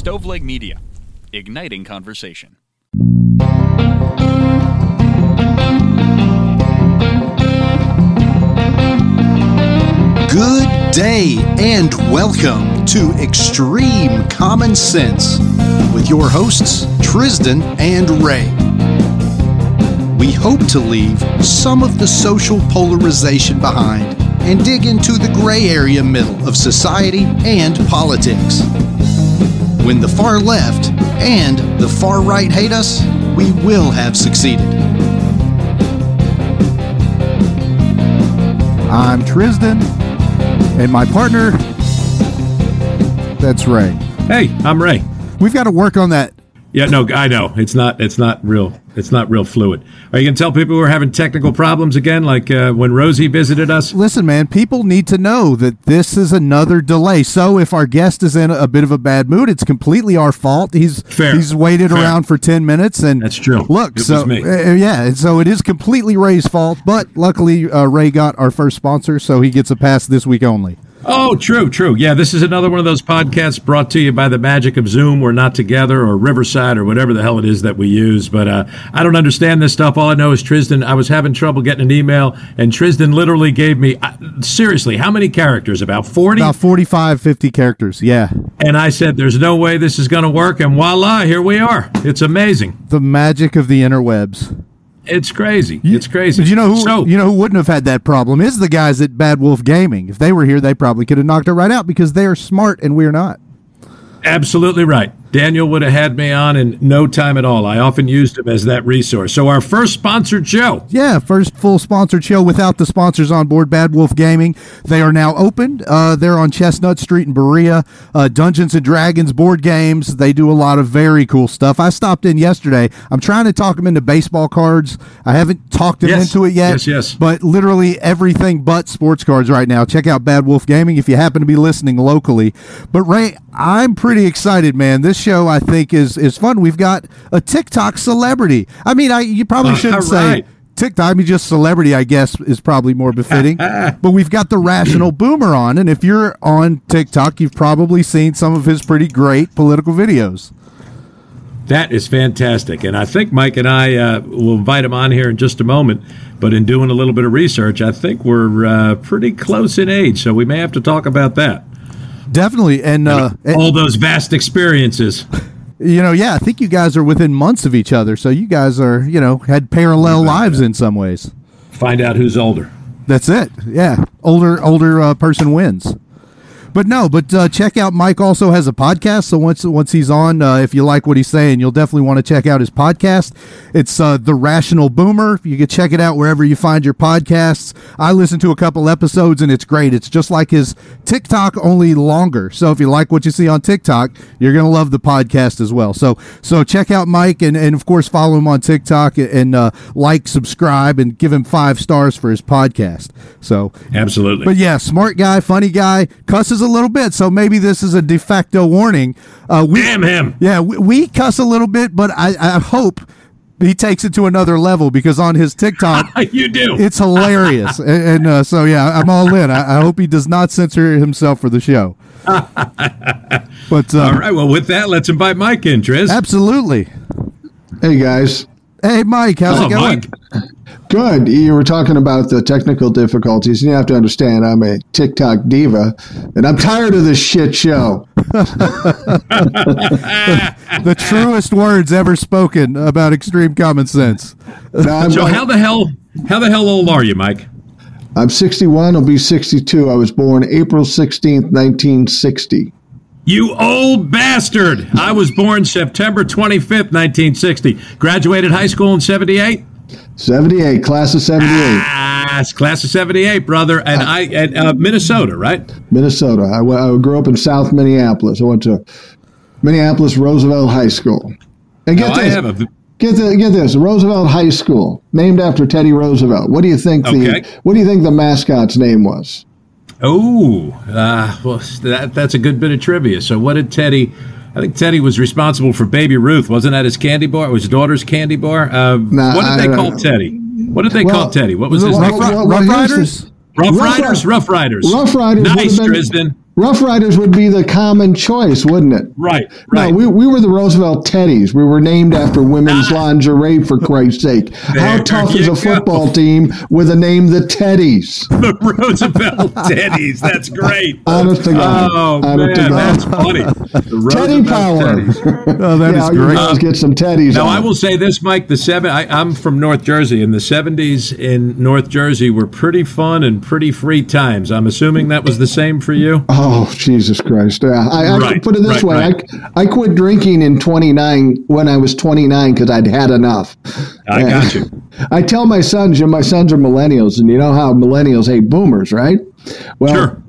Stoveleg Media, igniting conversation. Good day and welcome to Extreme Common Sense with your hosts, Trizdon and Ray. We hope to leave some of the social polarization behind and dig into the gray area middle of society and politics. When the far left and the far right hate us, we will have succeeded. I'm Trizdon, and my partner, that's Ray. Hey, I'm Ray. We've got to work on that. Yeah, no, I know it's not. It's not real. It's not real fluid. Are you gonna tell people we're having technical problems again, like uh, when Rosie visited us? Listen, man, people need to know that this is another delay. So if our guest is in a bit of a bad mood, it's completely our fault. He's Fair. he's waited Fair. around for ten minutes, and That's true. Look, It so me. uh, yeah, so it is completely Ray's fault. But luckily, uh, Ray got our first sponsor, so he gets a pass this week only. Oh, true, true. Yeah, this is another one of those podcasts brought to you by the magic of Zoom. We're not together, or Riverside, or whatever the hell it is that we use. But uh, I don't understand this stuff. All I know is Trizdon. I was having trouble getting an email, and Trizdon literally gave me uh, seriously how many characters? About forty. About 45, 50 characters. Yeah, and I said, "There's no way this is going to work." And voila, here we are. It's amazing. the magic of the interwebs. It's crazy. It's crazy. But you know who So, you know who wouldn't have had that problem is the guys at Bad Wolf Gaming. If they were here, they probably could have knocked it right out because they are smart and we're not. Absolutely right. Daniel would have had me on in no time at all. I often used him as that resource. So, our first sponsored show. Yeah, first full sponsored show without the sponsors on board. Bad Wolf Gaming. They are now open. Uh, they're on Chestnut Street in Berea. Uh, Dungeons and Dragons board games. They do a lot of very cool stuff. I stopped in yesterday. I'm trying to talk them into baseball cards. I haven't talked them Yes. into it yet. Yes, yes. But literally everything but sports cards right now. Check out Bad Wolf Gaming if you happen to be listening locally. But Ray, I'm pretty excited, man. This show I think is is fun. We've got a TikTok celebrity. I mean, I you probably shouldn't say. TikTok. I mean, just celebrity, I guess, is probably more befitting. but we've got the rational boomer on, and if you're on TikTok, you've probably seen some of his pretty great political videos. That is fantastic. And I think Mike and I uh, will invite him on here in just a moment. But in doing a little bit of research, I think we're uh, pretty close in age. So, we may have to talk about that. Definitely, and uh, All those vast experiences. you know, yeah, I think you guys are within months of each other, so you guys are, you know, had parallel lives in some ways. Find out who's older. That's it. Yeah, older older uh, person wins. But no, but uh, check out Mike also has a podcast. So once once he's on, uh, if you like what he's saying, you'll definitely want to check out his podcast. It's uh, the Rational Boomer. You can check it out wherever you find your podcasts. I listened to a couple episodes and it's great. It's just like his TikTok, only longer. So if you like what you see on TikTok, you're gonna love the podcast as well. So so check out Mike and and of course follow him on TikTok and uh, like, subscribe, and give him five stars for his podcast. So Absolutely. but yeah, smart guy, funny guy, cusses a little bit. So maybe this is a de facto warning. Uh, we, Damn him. Yeah, we, we cuss a little bit, but I, I hope he takes it to another level because on his TikTok, you do. it's hilarious. and and, uh, so yeah, I'm all in. I, I hope he does not censor himself for the show. but uh, All right. Well, with that, let's invite Mike in, Triz. absolutely. Hey guys, Hey, Mike, how's Hello, it going? Mike. good. You were talking about the technical difficulties, and you have to understand I'm a TikTok diva, and I'm tired of this shit show. The truest words ever spoken about extreme common sense. Now, I'm, So, how the hell, how the hell old are you, Mike? I'm 61. I'll be 62. I was born April 16th, 1960. You old bastard! I was born September 25th, 1960. Graduated high school in 78. 78, class of 78, Ah, class of 78, brother. And I, at uh, Minnesota, right? Minnesota. I grew up in South Minneapolis. I went to Minneapolis Roosevelt High School. And get I this, a, get, the, get this, Roosevelt High School, named after Teddy Roosevelt. What do you think the What do you think the mascot's name was? Oh, uh, well, that, that's a good bit of trivia. So, what did Teddy, I think Teddy was responsible for Baby Ruth. Wasn't that his candy bar? It was his daughter's candy bar? Uh, Nah, what did I they call know. Teddy? What did they Well, call Teddy? What was his well, name? well, Rough well, here's Riders? the- Rough Rough Riders? Rough Riders. Rough Riders Nice, have been- Trizdon. Rough Riders would be the common choice, wouldn't it? Right, right. No, we, we were the Roosevelt Teddies. We were named after women's lingerie, for Christ's sake. How There tough is a go. football team with a name, the Teddies? the Roosevelt Teddies. That's great. Honest to God. Oh Honest to man, God. that's funny. The Teddy power. Teddies. Oh, that is yeah, you great. guys get some Teddies Now on. I will say this, Mike. The seven. I, I'm from North Jersey, and the '70s in North Jersey were pretty fun and pretty free times. I'm assuming that was the same for you. Oh Oh, Jesus Christ! Yeah, I, I Right, put it this right, way: right. I, I quit drinking in 29 when I was 29 because I'd had enough. I Yeah. got you. I tell my sons, you know, my sons are millennials, and you know how millennials hate boomers, right? Well, Sure.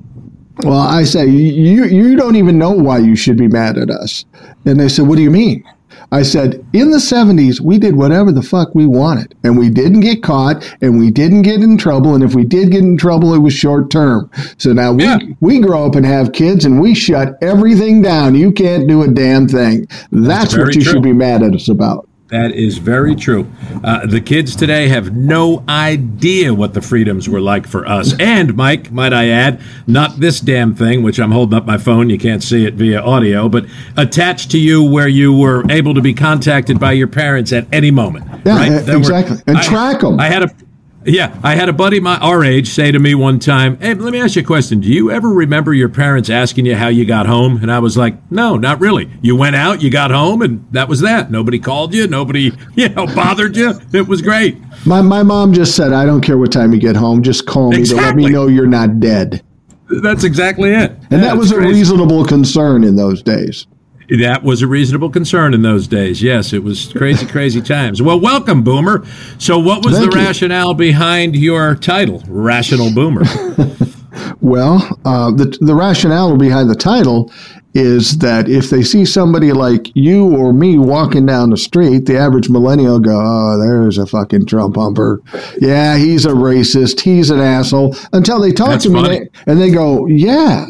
well, I say you you don't even know why you should be mad at us, and they said, "What do you mean?" I said, in the 70s, we did whatever the fuck we wanted, and we didn't get caught, and we didn't get in trouble, and if we did get in trouble, it was short term. So now we, Yeah. we grow up and have kids, and we shut everything down. You can't do a damn thing. That's, very what you true. should be mad at us about. That is very true. Uh, the kids today have no idea what the freedoms were like for us. And, Mike, might I add, not this damn thing, which I'm holding up my phone. You can't see it via audio, but attached to you where you were able to be contacted by your parents at any moment. Yeah, right? e- There were- exactly. And I- them. I had a. Yeah, I had a buddy my our age say to me one time, "Hey, let me ask you a question. Do you ever remember your parents asking you how you got home?" And I was like, "No, not really. You went out, you got home, and that was that. Nobody called you, nobody, you know, bothered you. It was great." My, my mom just said, I don't care what time you get home, just call me to let me know you're not dead. That's exactly it. And Yeah, that was a crazy. reasonable concern in those days. That was a reasonable concern in those days. Yes, it was crazy, crazy times. Well, welcome, Boomer. So, what was Thank the you. rationale behind your title, Rational Boomer? Well, uh, the, the rationale behind the title is that if they see somebody like you or me walking down the street, the average millennial go, "Oh, there's a fucking Trump humper. Yeah, he's a racist. He's an asshole." Until they talk That's to me funny. they- and they go, "Yeah."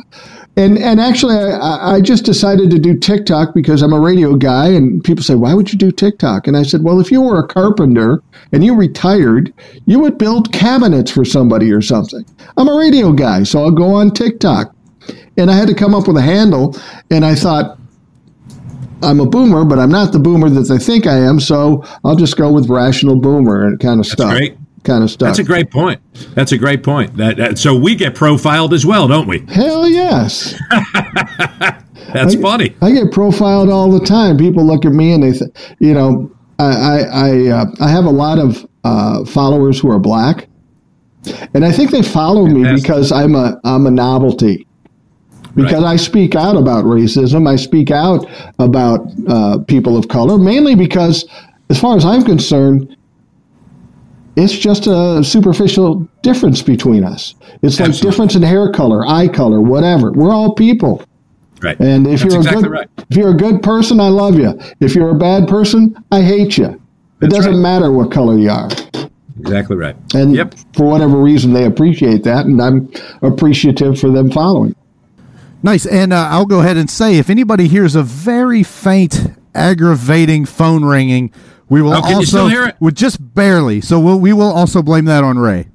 And and actually, I- I, just decided to do TikTok because I'm a radio guy, and people say, "Why would you do TikTok?" And I said, "Well, if you were a carpenter and you retired, you would build cabinets for somebody or something. I'm a radio guy, so I'll go on TikTok." And I had to come up with a handle, and I thought, I'm a boomer, but I'm not the boomer that they think I am, so I'll just go with rational boomer and kind of stuff. great. Kind of stuff. That's a great point. That's a great point. That, that so we get profiled as well, don't we? Hell yes. That's funny. I get profiled all the time. People look at me and they, th- you know, I I I, uh, I have a lot of uh, followers who are black, and I think they follow me Fantastic. because I'm a I'm a novelty. Because I speak out about racism, I speak out about uh, people of color, mainly because, as far as I'm concerned, it's just a superficial difference between us. It's like Absolutely. difference in hair color, eye color, whatever. We're all people. Right. And if That's you're exactly a good, right. if you're a good person, I love you. If you're a bad person, I hate you. It That's doesn't right. matter what color you are. Exactly right. And yep. for whatever reason, they appreciate that, and I'm appreciative for them following. Nice. And uh, I'll go ahead and say if anybody hears a very faint, aggravating phone ringing, we will Oh, can you also still hear it? with just barely. So we'll, we will also blame that on Ray.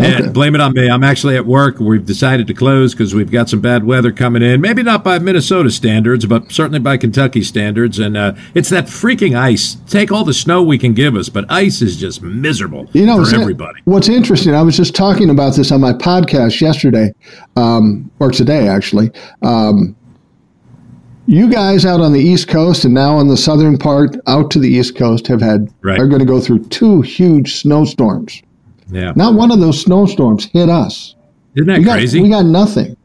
Yeah, Okay. blame it on me. I'm actually at work. We've decided to close because we've got some bad weather coming in. Maybe not by Minnesota standards, but certainly by Kentucky standards. And uh, it's that freaking ice. Take all the snow we can give us, but ice is just miserable You know, for what's in- everybody. what's interesting, I was just talking about this on my podcast yesterday, um, or today actually. Um, you guys out on the East Coast and now on the southern part out to the East Coast have had Right. are going to go through two huge snowstorms. Yeah, Not one of those snowstorms hit us. isn't that We got, crazy? we got nothing.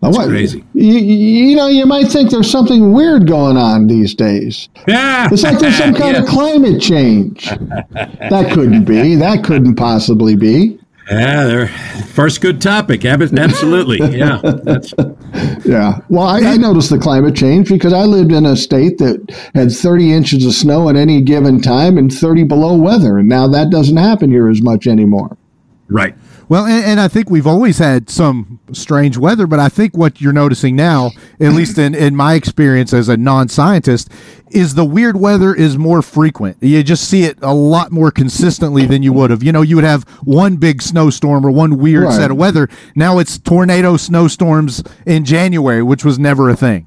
That's what- crazy. You, you know, you might think there's something weird going on these days. yeah, It's like there's some kind of climate change. That couldn't be. That couldn't possibly be. Yeah, they're first good topic. Absolutely. Yeah, that's Yeah. Well, I, I noticed the climate change because I lived in a state that had 30 inches of snow at any given time and 30 below weather. And now that doesn't happen here as much anymore. right. Well, and, and, I think we've always had some strange weather, but I think what you're noticing now, at least in, in my experience as a non scientist, is the weird weather is more frequent. You just see it a lot more consistently than you would have. You know, you would have one big snowstorm or one weird right. set of weather. Now it's tornado snowstorms in January, which was never a thing.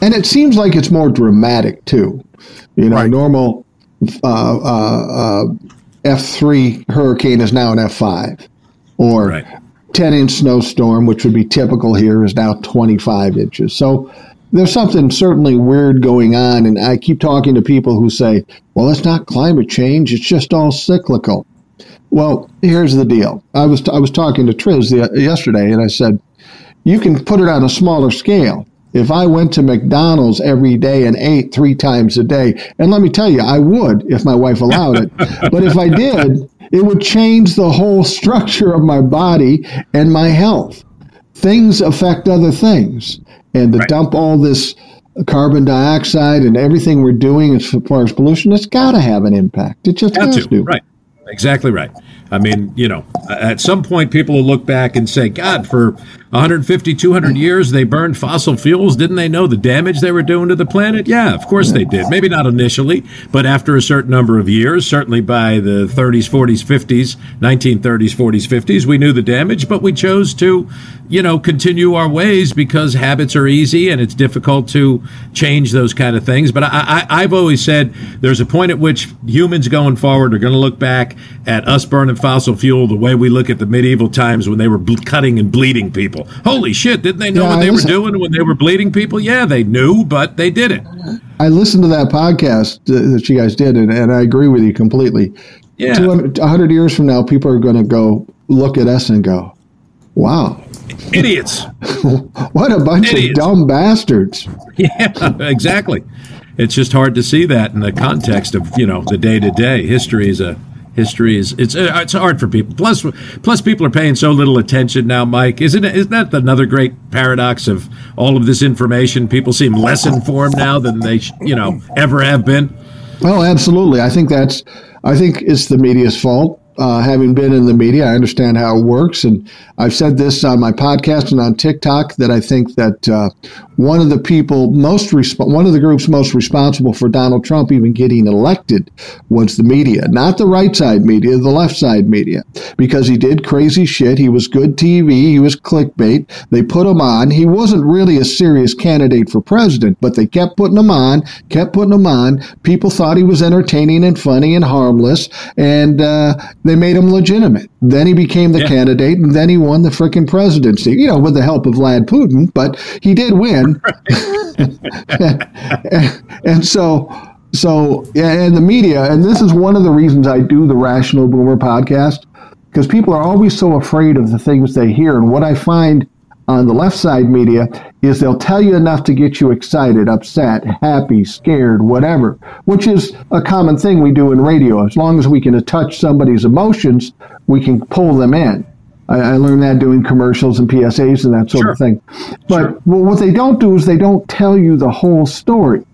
And it seems like it's more dramatic too. You know, right. normal uh, uh, uh, F3 hurricane is now an F5 or right. 10 inch snowstorm, which would be typical here, is now 25 inches. So there's something certainly weird going on. And I keep talking to people who say, well, it's not climate change, it's just all cyclical. Well, here's the deal. I was, I was talking to Triz the, yesterday, and I said, you can put it on a smaller scale. If I went to McDonald's every day and ate three times a day, and let me tell you, I would if my wife allowed it. but if I did, it would change the whole structure of my body and my health. Things affect other things. And to right. dump all this carbon dioxide and everything we're doing as far as pollution, it's got to have an impact. It just has to. to. Right. Exactly right. I mean, you know, at some point people will look back and say, God, for 150, 200 years they burned fossil fuels. Didn't they know the damage they were doing to the planet? Yeah, of course they did. Maybe not initially, but after a certain number of years, certainly by the 30s, 40s, 50s, 1930s, 40s, 50s, we knew the damage, but we chose to, you know, continue our ways because habits are easy and it's difficult to change those kind of things. But I, I, I've always said there's a point at which humans going forward are going to look back at us burning fossil fuel the way we look at the medieval times when they were cutting and bleeding people. Holy shit, didn't they know yeah, what they were doing when they were bleeding people? Yeah, they knew, but they did it. I listened to that podcast that you guys did, and, and I agree with you completely. Yeah. 200, 100 years from now, people are going to go look at us and go, wow. Idiots. what a bunch Idiots. of dumb bastards. Yeah, exactly. It's just hard to see that in the context of, you know, the day to day. History is a history is it's uh, it's hard for people. Plus, plus people are paying so little attention now. Mike, isn't it, isn't that another great paradox of all of this information? People seem less informed now than they you know ever have been. Oh, absolutely. I think that's I think it's the media's fault uh, having been in the media, I understand how it works, and I've said this on my podcast and on TikTok that I think that uh, one of the people most resp- one of the groups most responsible for Donald Trump even getting elected was the media, not the right side media, the left side media, because he did crazy shit. He was good TV, he was clickbait. They put him on. He wasn't really a serious candidate for president, but they kept putting him on, kept putting him on. People thought he was entertaining and funny and harmless, and uh, they made him legitimate. Then he became the yeah. candidate, and then he won the freaking presidency. You know, with the help of Vlad Putin, but he did win. And, and so, so yeah, and the media, and this is one of the reasons I do the Rational Boomer podcast, because people are always so afraid of the things they hear. And what I find on the left side media is they'll tell you enough to get you excited, upset, happy, scared, whatever, which is a common thing we do in radio. As long as we can touch somebody's emotions, we can pull them in. I, I learned that doing commercials and PSAs and that sort sure. of thing. But sure. well, what they don't do is they don't tell you the whole story.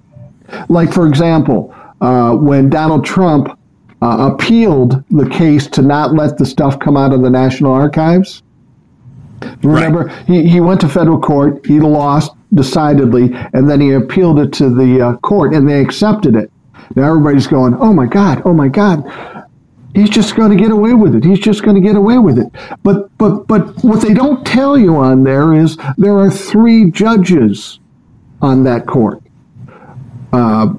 Like, for example, uh, when Donald Trump uh, appealed the case to not let the stuff come out of the National Archives, Remember, right. he, he went to federal court, he lost decidedly, and then he appealed it to the uh, court, and they accepted it. Now everybody's going, oh my God, oh my God. He's just going to get away with it. He's just going to get away with it. But but but what they don't tell you on there is there are three judges on that court. Uh,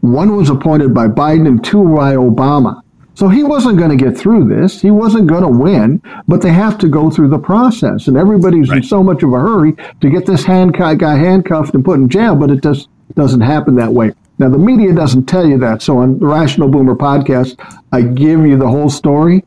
one was appointed by Biden and two by Obama. So he wasn't going to get through this. He wasn't going to win, but they have to go through the process. And everybody's right. in so much of a hurry to get this hand guy handcuffed and put in jail, but it just doesn't happen that way. Now, the media doesn't tell you that. So on the Rational Boomer podcast, I give you the whole story.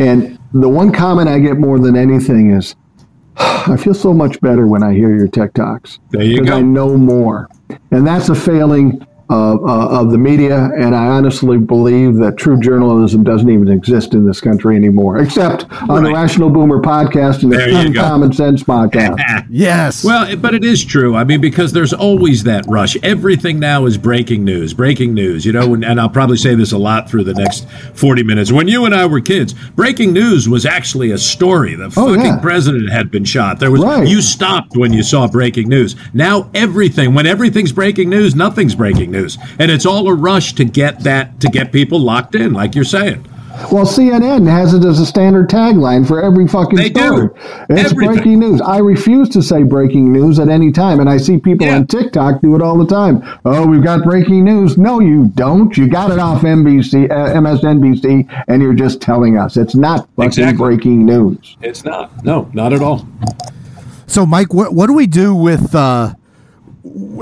And the one comment I get more than anything is, I feel so much better when I hear your TikToks. There you go. I know more. And that's a failing of, uh, of the media, and I honestly believe that true journalism doesn't even exist in this country anymore, except on the Right. Rational Boomer podcast and There the Common Sense podcast. Yes. Well, but it is true. I mean, because there's always that rush. Everything now is breaking news, breaking news, you know, and, and I'll probably say this a lot through the next 40 minutes. When you and I were kids, breaking news was actually a story. The Oh, fucking yeah. president had been shot. There was Right. you stopped when you saw breaking news. Now everything, when everything's breaking news, nothing's breaking news. And it's all a rush to get that to get people locked in, like you're saying. Well, CNN has it as a standard tagline for every fucking They do. It's Everything. breaking news. I refuse to say breaking news at any time, and I see people Yeah. on TikTok do it all the time. Oh, we've got breaking news. No, you don't. You got it off NBC, uh, MSNBC, and you're just telling us it's not fucking Exactly. breaking news. It's not. No, not at all. So, Mike, what what do we do with? Uh,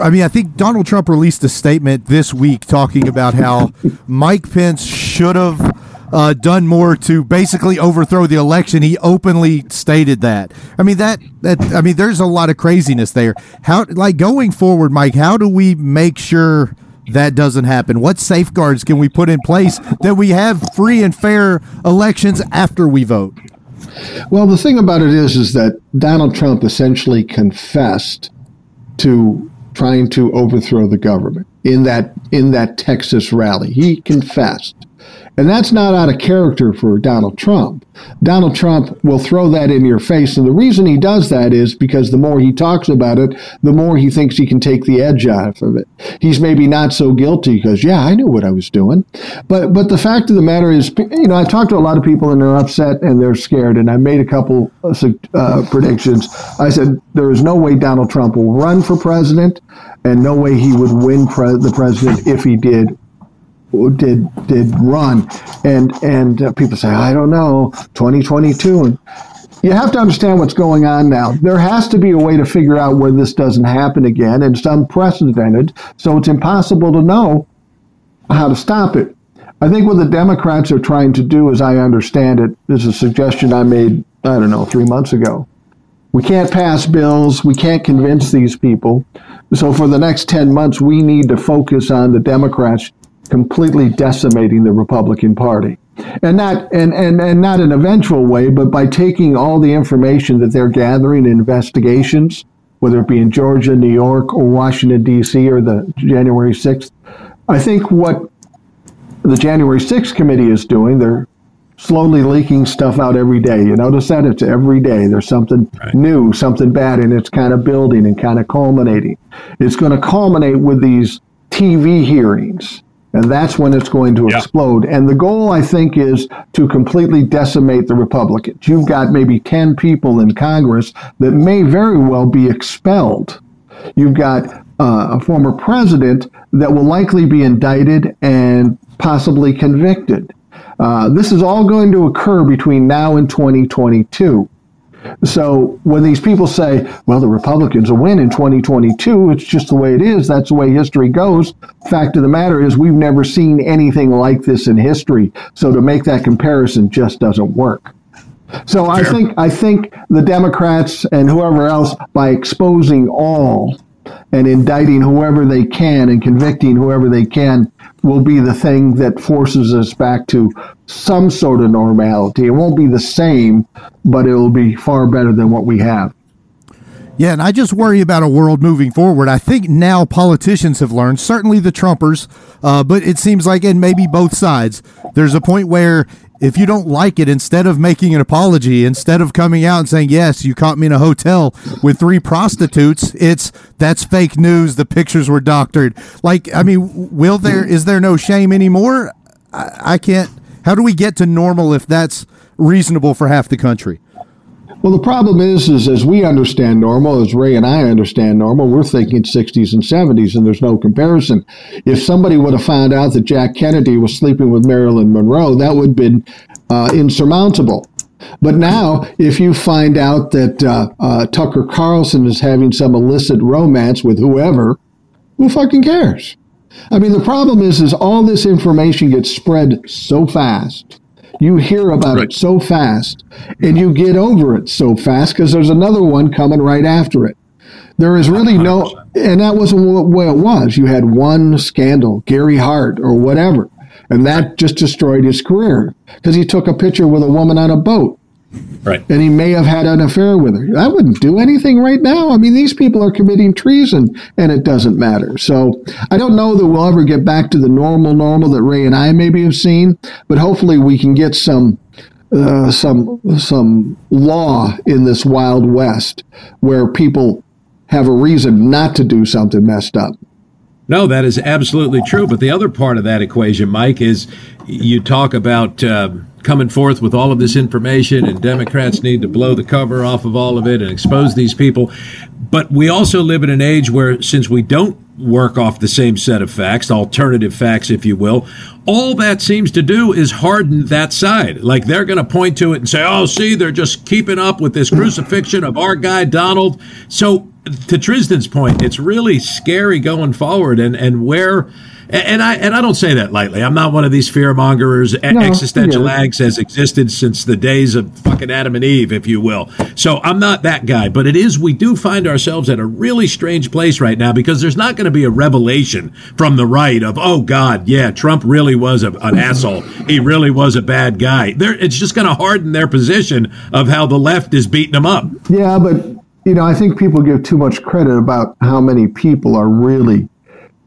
I mean, I think Donald Trump released a statement this week talking about how Mike Pence should have uh, done more to basically overthrow the election. He openly stated that. I mean that that I mean, there's a lot of craziness there. How like going forward, Mike? How do we make sure? That doesn't happen. What safeguards can we put in place that we have free and fair elections after we vote? Well, the thing about it is, is that Donald Trump essentially confessed to trying to overthrow the government in that in that Texas rally. He confessed. And that's not out of character for Donald Trump. Donald Trump will throw that in your face. And the reason he does that is because the more he talks about it, the more he thinks he can take the edge off of it. He's maybe not so guilty because, yeah, I knew what I was doing. But but the fact of the matter is, you know, I talked to a lot of people and they're upset and they're scared. And I made a couple uh, uh, predictions. I said, there is no way Donald Trump will run for president and no way he would win pre- the president if he did did did run and and uh, people say i don't know 2022 and you have to understand what's going on now there has to be a way to figure out where this doesn't happen again and it's unprecedented so it's impossible to know how to stop it i think what the democrats are trying to do as i understand it is a suggestion i made i don't know three months ago we can't pass bills. We can't convince these people. So for the next 10 months, we need to focus on the Democrats completely decimating the Republican Party. And not and, and, and not in an eventual way, but by taking all the information that they're gathering in investigations, whether it be in Georgia, New York, or Washington, D.C., or the January 6th. I think what the January 6th committee is doing, they're slowly leaking stuff out every day. You notice that it's every day. There's something new, something bad, and it's kind of building and kind of culminating. It's going to culminate with these TV hearings. And that's when it's going to Yeah. explode. And the goal, I think, is to completely decimate the Republicans. You've got maybe 10 people in Congress that may very well be expelled. You've got uh, a former president that will likely be indicted and possibly convicted. Uh, this is all going to occur between now and 2022. So when these people say, well, the Republicans will win in 2022, it's just the way it is. That's the way history goes. Fact of the matter is, we've never seen anything like this in history. So to make that comparison just doesn't work. So I think I think the Democrats and whoever else, by exposing all and indicting whoever they can and convicting whoever they can, will be the thing that forces us back to some sort of normality. It won't be the same, but it will be far better than what we have. Yeah, and I just worry about a world moving forward. I think now politicians have learned, certainly the Trumpers, uh, but it seems like, and maybe both sides, there's a point where if you don't like it, instead of making an apology, instead of coming out and saying, yes, you caught me in a hotel with three prostitutes, it's that's fake news. The pictures were doctored. Like, I mean, will there, is there no shame anymore? I, I can't, how do we get to normal if that's reasonable for half the country? Well, the problem is, is as we understand normal, as Ray and I understand normal, we're thinking 60s and 70s, and there's no comparison. If somebody would have found out that Jack Kennedy was sleeping with Marilyn Monroe, that would have been uh, insurmountable. But now, if you find out that uh, uh, Tucker Carlson is having some illicit romance with whoever, who fucking cares? I mean, the problem is, is all this information gets spread so fast. You hear about Right. it so fast, and you get over it so fast because there's another one coming right after it. There is really no and that wasn't way it was. You had one scandal, Gary Hart or whatever, and that just destroyed his career because he took a picture with a woman on a boat. Right. And he may have had an affair with her. That wouldn't do anything right now. I mean, these people are committing treason and it doesn't matter. So I don't know that we'll ever get back to the normal normal that Ray and I maybe have seen, but hopefully we can get some uh, some some law in this wild west where people have a reason not to do something messed up. No, that is absolutely true. But the other part of that equation, Mike, is you talk about uh, coming forth with all of this information, and Democrats need to blow the cover off of all of it and expose these people. But we also live in an age where, since we don't work off the same set of facts, alternative facts, if you will, all that seems to do is harden that side. Like they're going to point to it and say, oh, see, they're just keeping up with this crucifixion of our guy, Donald. So, to Trizdon's point, it's really scary going forward and, and where and I and I don't say that lightly. I'm not one of these fear mongers. No, Existential yeah. angst has existed since the days of fucking Adam and Eve, if you will. So I'm not that guy. But it is. We do find ourselves at a really strange place right now because there's not going to be a revelation from the right of oh God, yeah, Trump really was a, an asshole. He really was a bad guy. There, it's just going to harden their position of how the left is beating them up. Yeah, but you know, I think people give too much credit about how many people are really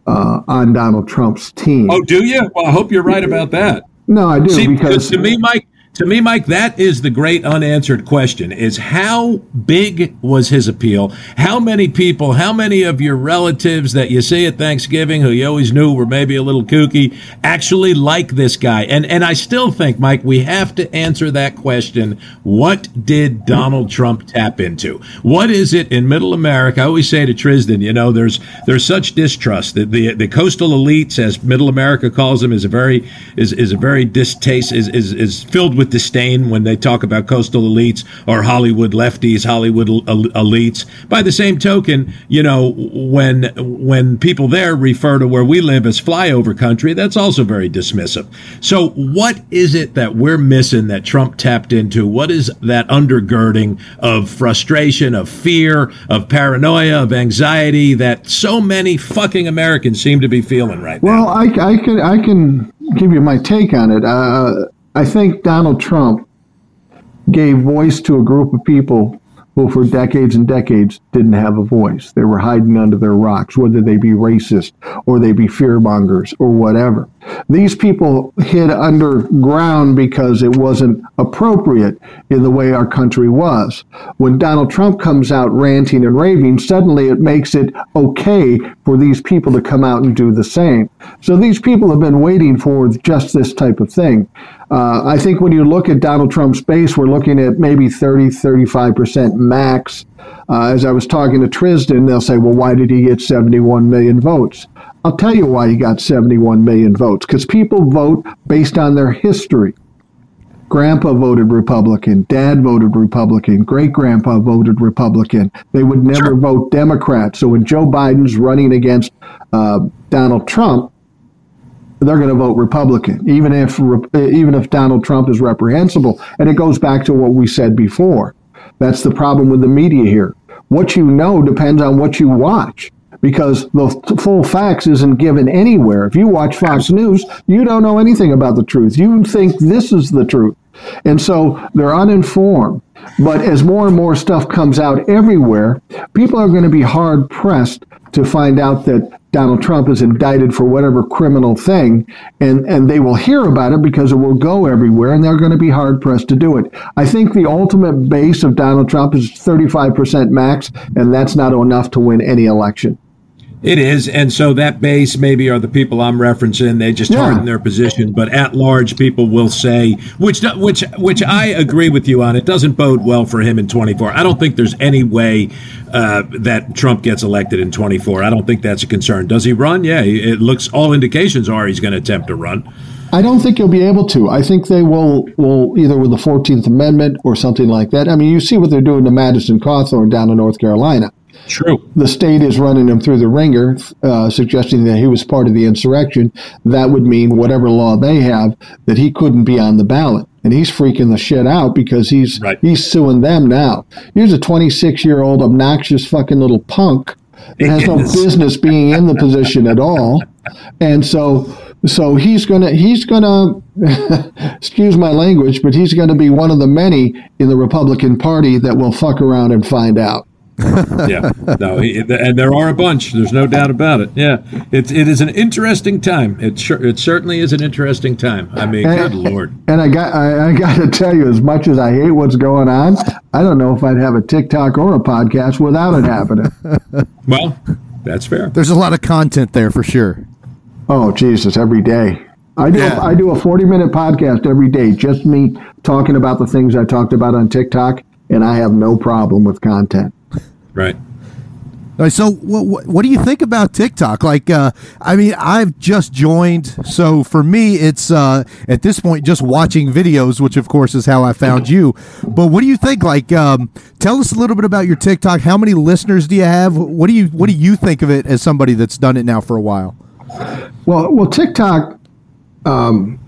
uh, on Donald Trump's team. Oh, do you? Well, I hope you're right about that. No, I do See, because to me, Mike, to me, Mike, that is the great unanswered question is how big was his appeal? How many people, how many of your relatives that you see at Thanksgiving who you always knew were maybe a little kooky actually like this guy? And, and I still think, Mike, we have to answer that question. What did Donald Trump tap into? What is it in middle America? I always say to Trizdon, you know, there's, there's such distrust that the, the coastal elites, as middle America calls them, is a very, is, is a very distaste, is, is, is filled with with disdain when they talk about coastal elites or Hollywood lefties, Hollywood elites. By the same token, you know, when when people there refer to where we live as flyover country, that's also very dismissive. So, what is it that we're missing that Trump tapped into? What is that undergirding of frustration, of fear, of paranoia, of anxiety that so many fucking Americans seem to be feeling right well, now? Well, I, I can I can give you my take on it. Uh, I think Donald Trump gave voice to a group of people who, for decades and decades, didn't have a voice. They were hiding under their rocks, whether they be racist or they be fearmongers or whatever. These people hid underground because it wasn't appropriate in the way our country was. When Donald Trump comes out ranting and raving, suddenly it makes it okay for these people to come out and do the same. So these people have been waiting for just this type of thing. Uh, I think when you look at Donald Trump's base, we're looking at maybe 30, 35% max. Uh, as I was talking to Trizdon, they'll say, well, why did he get 71 million votes? I'll tell you why he got 71 million votes because people vote based on their history. Grandpa voted Republican, dad voted Republican, great grandpa voted Republican. They would never vote Democrat. So when Joe Biden's running against uh, Donald Trump, they're going to vote Republican, even if even if Donald Trump is reprehensible. And it goes back to what we said before. That's the problem with the media here. What you know depends on what you watch because the full facts isn't given anywhere. If you watch Fox News, you don't know anything about the truth. You think this is the truth. And so they're uninformed. But as more and more stuff comes out everywhere, people are going to be hard pressed to find out that Donald Trump is indicted for whatever criminal thing, and, and they will hear about it because it will go everywhere, and they're going to be hard pressed to do it. I think the ultimate base of Donald Trump is 35% max, and that's not enough to win any election. It is, and so that base maybe are the people I'm referencing. They just yeah. harden their position, but at large, people will say, which which which I agree with you on. It doesn't bode well for him in 24. I don't think there's any way uh, that Trump gets elected in 24. I don't think that's a concern. Does he run? Yeah, it looks. All indications are he's going to attempt to run. I don't think he'll be able to. I think they will will either with the Fourteenth Amendment or something like that. I mean, you see what they're doing to Madison Cawthorn down in North Carolina. True. The state is running him through the ringer, uh, suggesting that he was part of the insurrection. That would mean whatever law they have that he couldn't be on the ballot, and he's freaking the shit out because he's right. he's suing them now. Here's a 26 year old obnoxious fucking little punk and has no business being in the position at all. And so, so he's gonna he's gonna excuse my language, but he's going to be one of the many in the Republican Party that will fuck around and find out. yeah, no, he, and there are a bunch. There's no doubt about it. Yeah, it, it is an interesting time. It sure, it certainly is an interesting time. I mean, good lord. And I got I, I got to tell you, as much as I hate what's going on, I don't know if I'd have a TikTok or a podcast without it happening. Well, that's fair. There's a lot of content there for sure. Oh Jesus, every day. I do Yeah. I do a 40 minute podcast every day, just me talking about the things I talked about on TikTok, and I have no problem with content. Right. So what, what what do you think about TikTok? Like, uh, I mean, I've just joined, so for me, it's uh, at this point just watching videos, which of course is how I found you. But what do you think? Like, um, tell us a little bit about your TikTok. How many listeners do you have? What do you what do you think of it as somebody that's done it now for a while? Well, well, TikTok, um,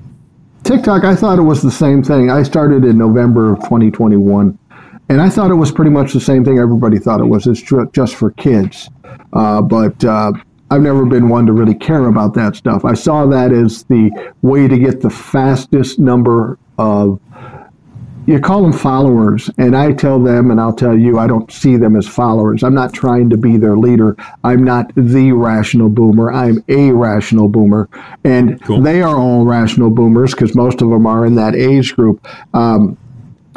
TikTok. I thought it was the same thing. I started in November of 2021, and I thought it was pretty much the same thing. Everybody thought it was. It's ju- just for kids, uh, but uh, I've never been one to really care about that stuff. I saw that as the way to get the fastest number of you call them followers, and I tell them, and I'll tell you, I don't see them as followers. I'm not trying to be their leader. I'm not the rational boomer. I'm a rational boomer, and Cool. they are all rational boomers because most of them are in that age group. Um,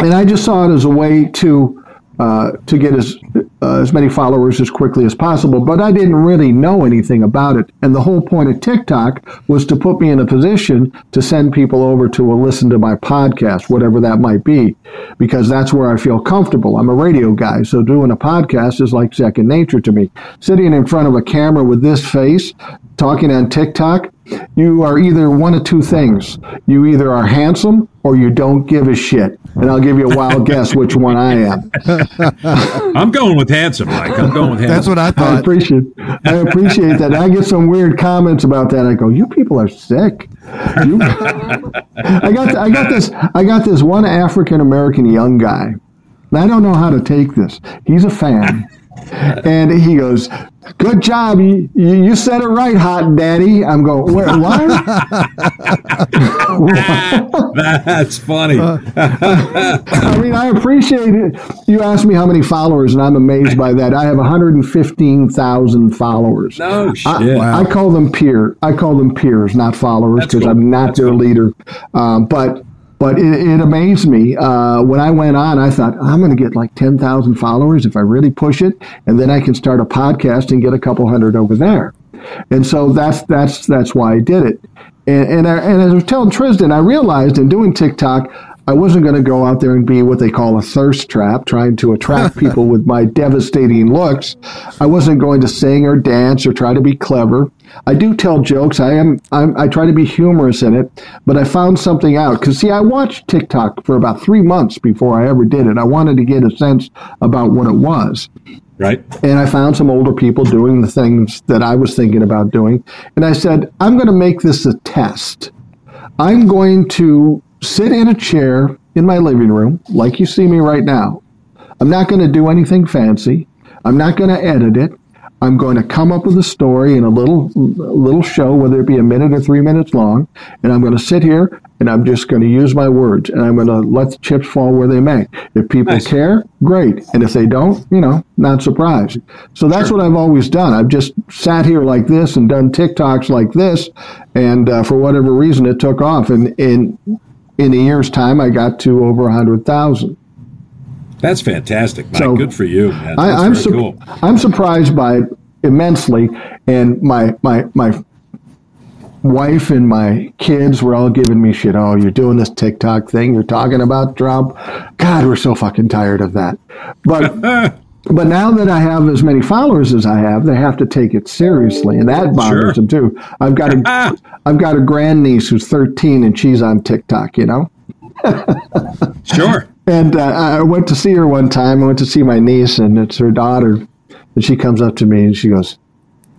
and I just saw it as a way to uh, to get as uh, as many followers as quickly as possible. But I didn't really know anything about it, and the whole point of TikTok was to put me in a position to send people over to a listen to my podcast, whatever that might be, because that's where I feel comfortable. I'm a radio guy, so doing a podcast is like second nature to me. Sitting in front of a camera with this face, talking on TikTok, you are either one of two things. You either are handsome or you don't give a shit. And I'll give you a wild guess which one I am. I'm going with handsome, Mike. I'm going with handsome. That's what I thought. I thought. appreciate I appreciate that. I get some weird comments about that. I go, "You people are sick." You- I got I got this I got this one African American young guy. I don't know how to take this. He's a fan. And he goes, "Good job, you, you you said it right, hot daddy." I'm going, "Wait, what?" That's funny. I mean, I appreciate it. You asked me how many followers, and I'm amazed by that. I have 115,000 followers. no shit. I, I call them peer. I call them peers, not followers, because cool. I'm not That's their cool. leader. Um, but but it, it amazed me uh, when I went on. I thought I'm going to get like 10,000 followers if I really push it, and then I can start a podcast and get a couple hundred over there. And so that's that's that's why I did it. And and, I, and as I was telling Trizdon, I realized in doing TikTok. I wasn't going to go out there and be what they call a thirst trap, trying to attract people with my devastating looks. I wasn't going to sing or dance or try to be clever. I do tell jokes. I am. I'm, I try to be humorous in it, but I found something out because see, I watched TikTok for about three months before I ever did it. I wanted to get a sense about what it was. Right. And I found some older people doing the things that I was thinking about doing. And I said, I'm going to make this a test. I'm going to sit in a chair in my living room, like you see me right now. I'm not going to do anything fancy. I'm not going to edit it. I'm going to come up with a story in a little little show, whether it be a minute or three minutes long, and I'm going to sit here and I'm just going to use my words and I'm going to let the chips fall where they may. If people Nice. care, great, and if they don't, you know, not surprised. So that's what I've always done. I've just sat here like this and done TikToks like this, and uh, for whatever reason, it took off. And in in a year's time, I got to over a hundred thousand. That's fantastic, Mike. So, Good for you, man. That's I, I'm very sur- cool. I'm surprised by it immensely, and my my my wife and my kids were all giving me shit. Oh, you're doing this TikTok thing. You're talking about Trump. God, we're so fucking tired of that. But. But now that I have as many followers as I have, they have to take it seriously, and that bothers Sure. them too. I've got a, I've got a grandniece who's 13, and she's on TikTok. You know, Sure. and uh, I went to see her one time. I went to see my niece, and it's her daughter. And she comes up to me and she goes,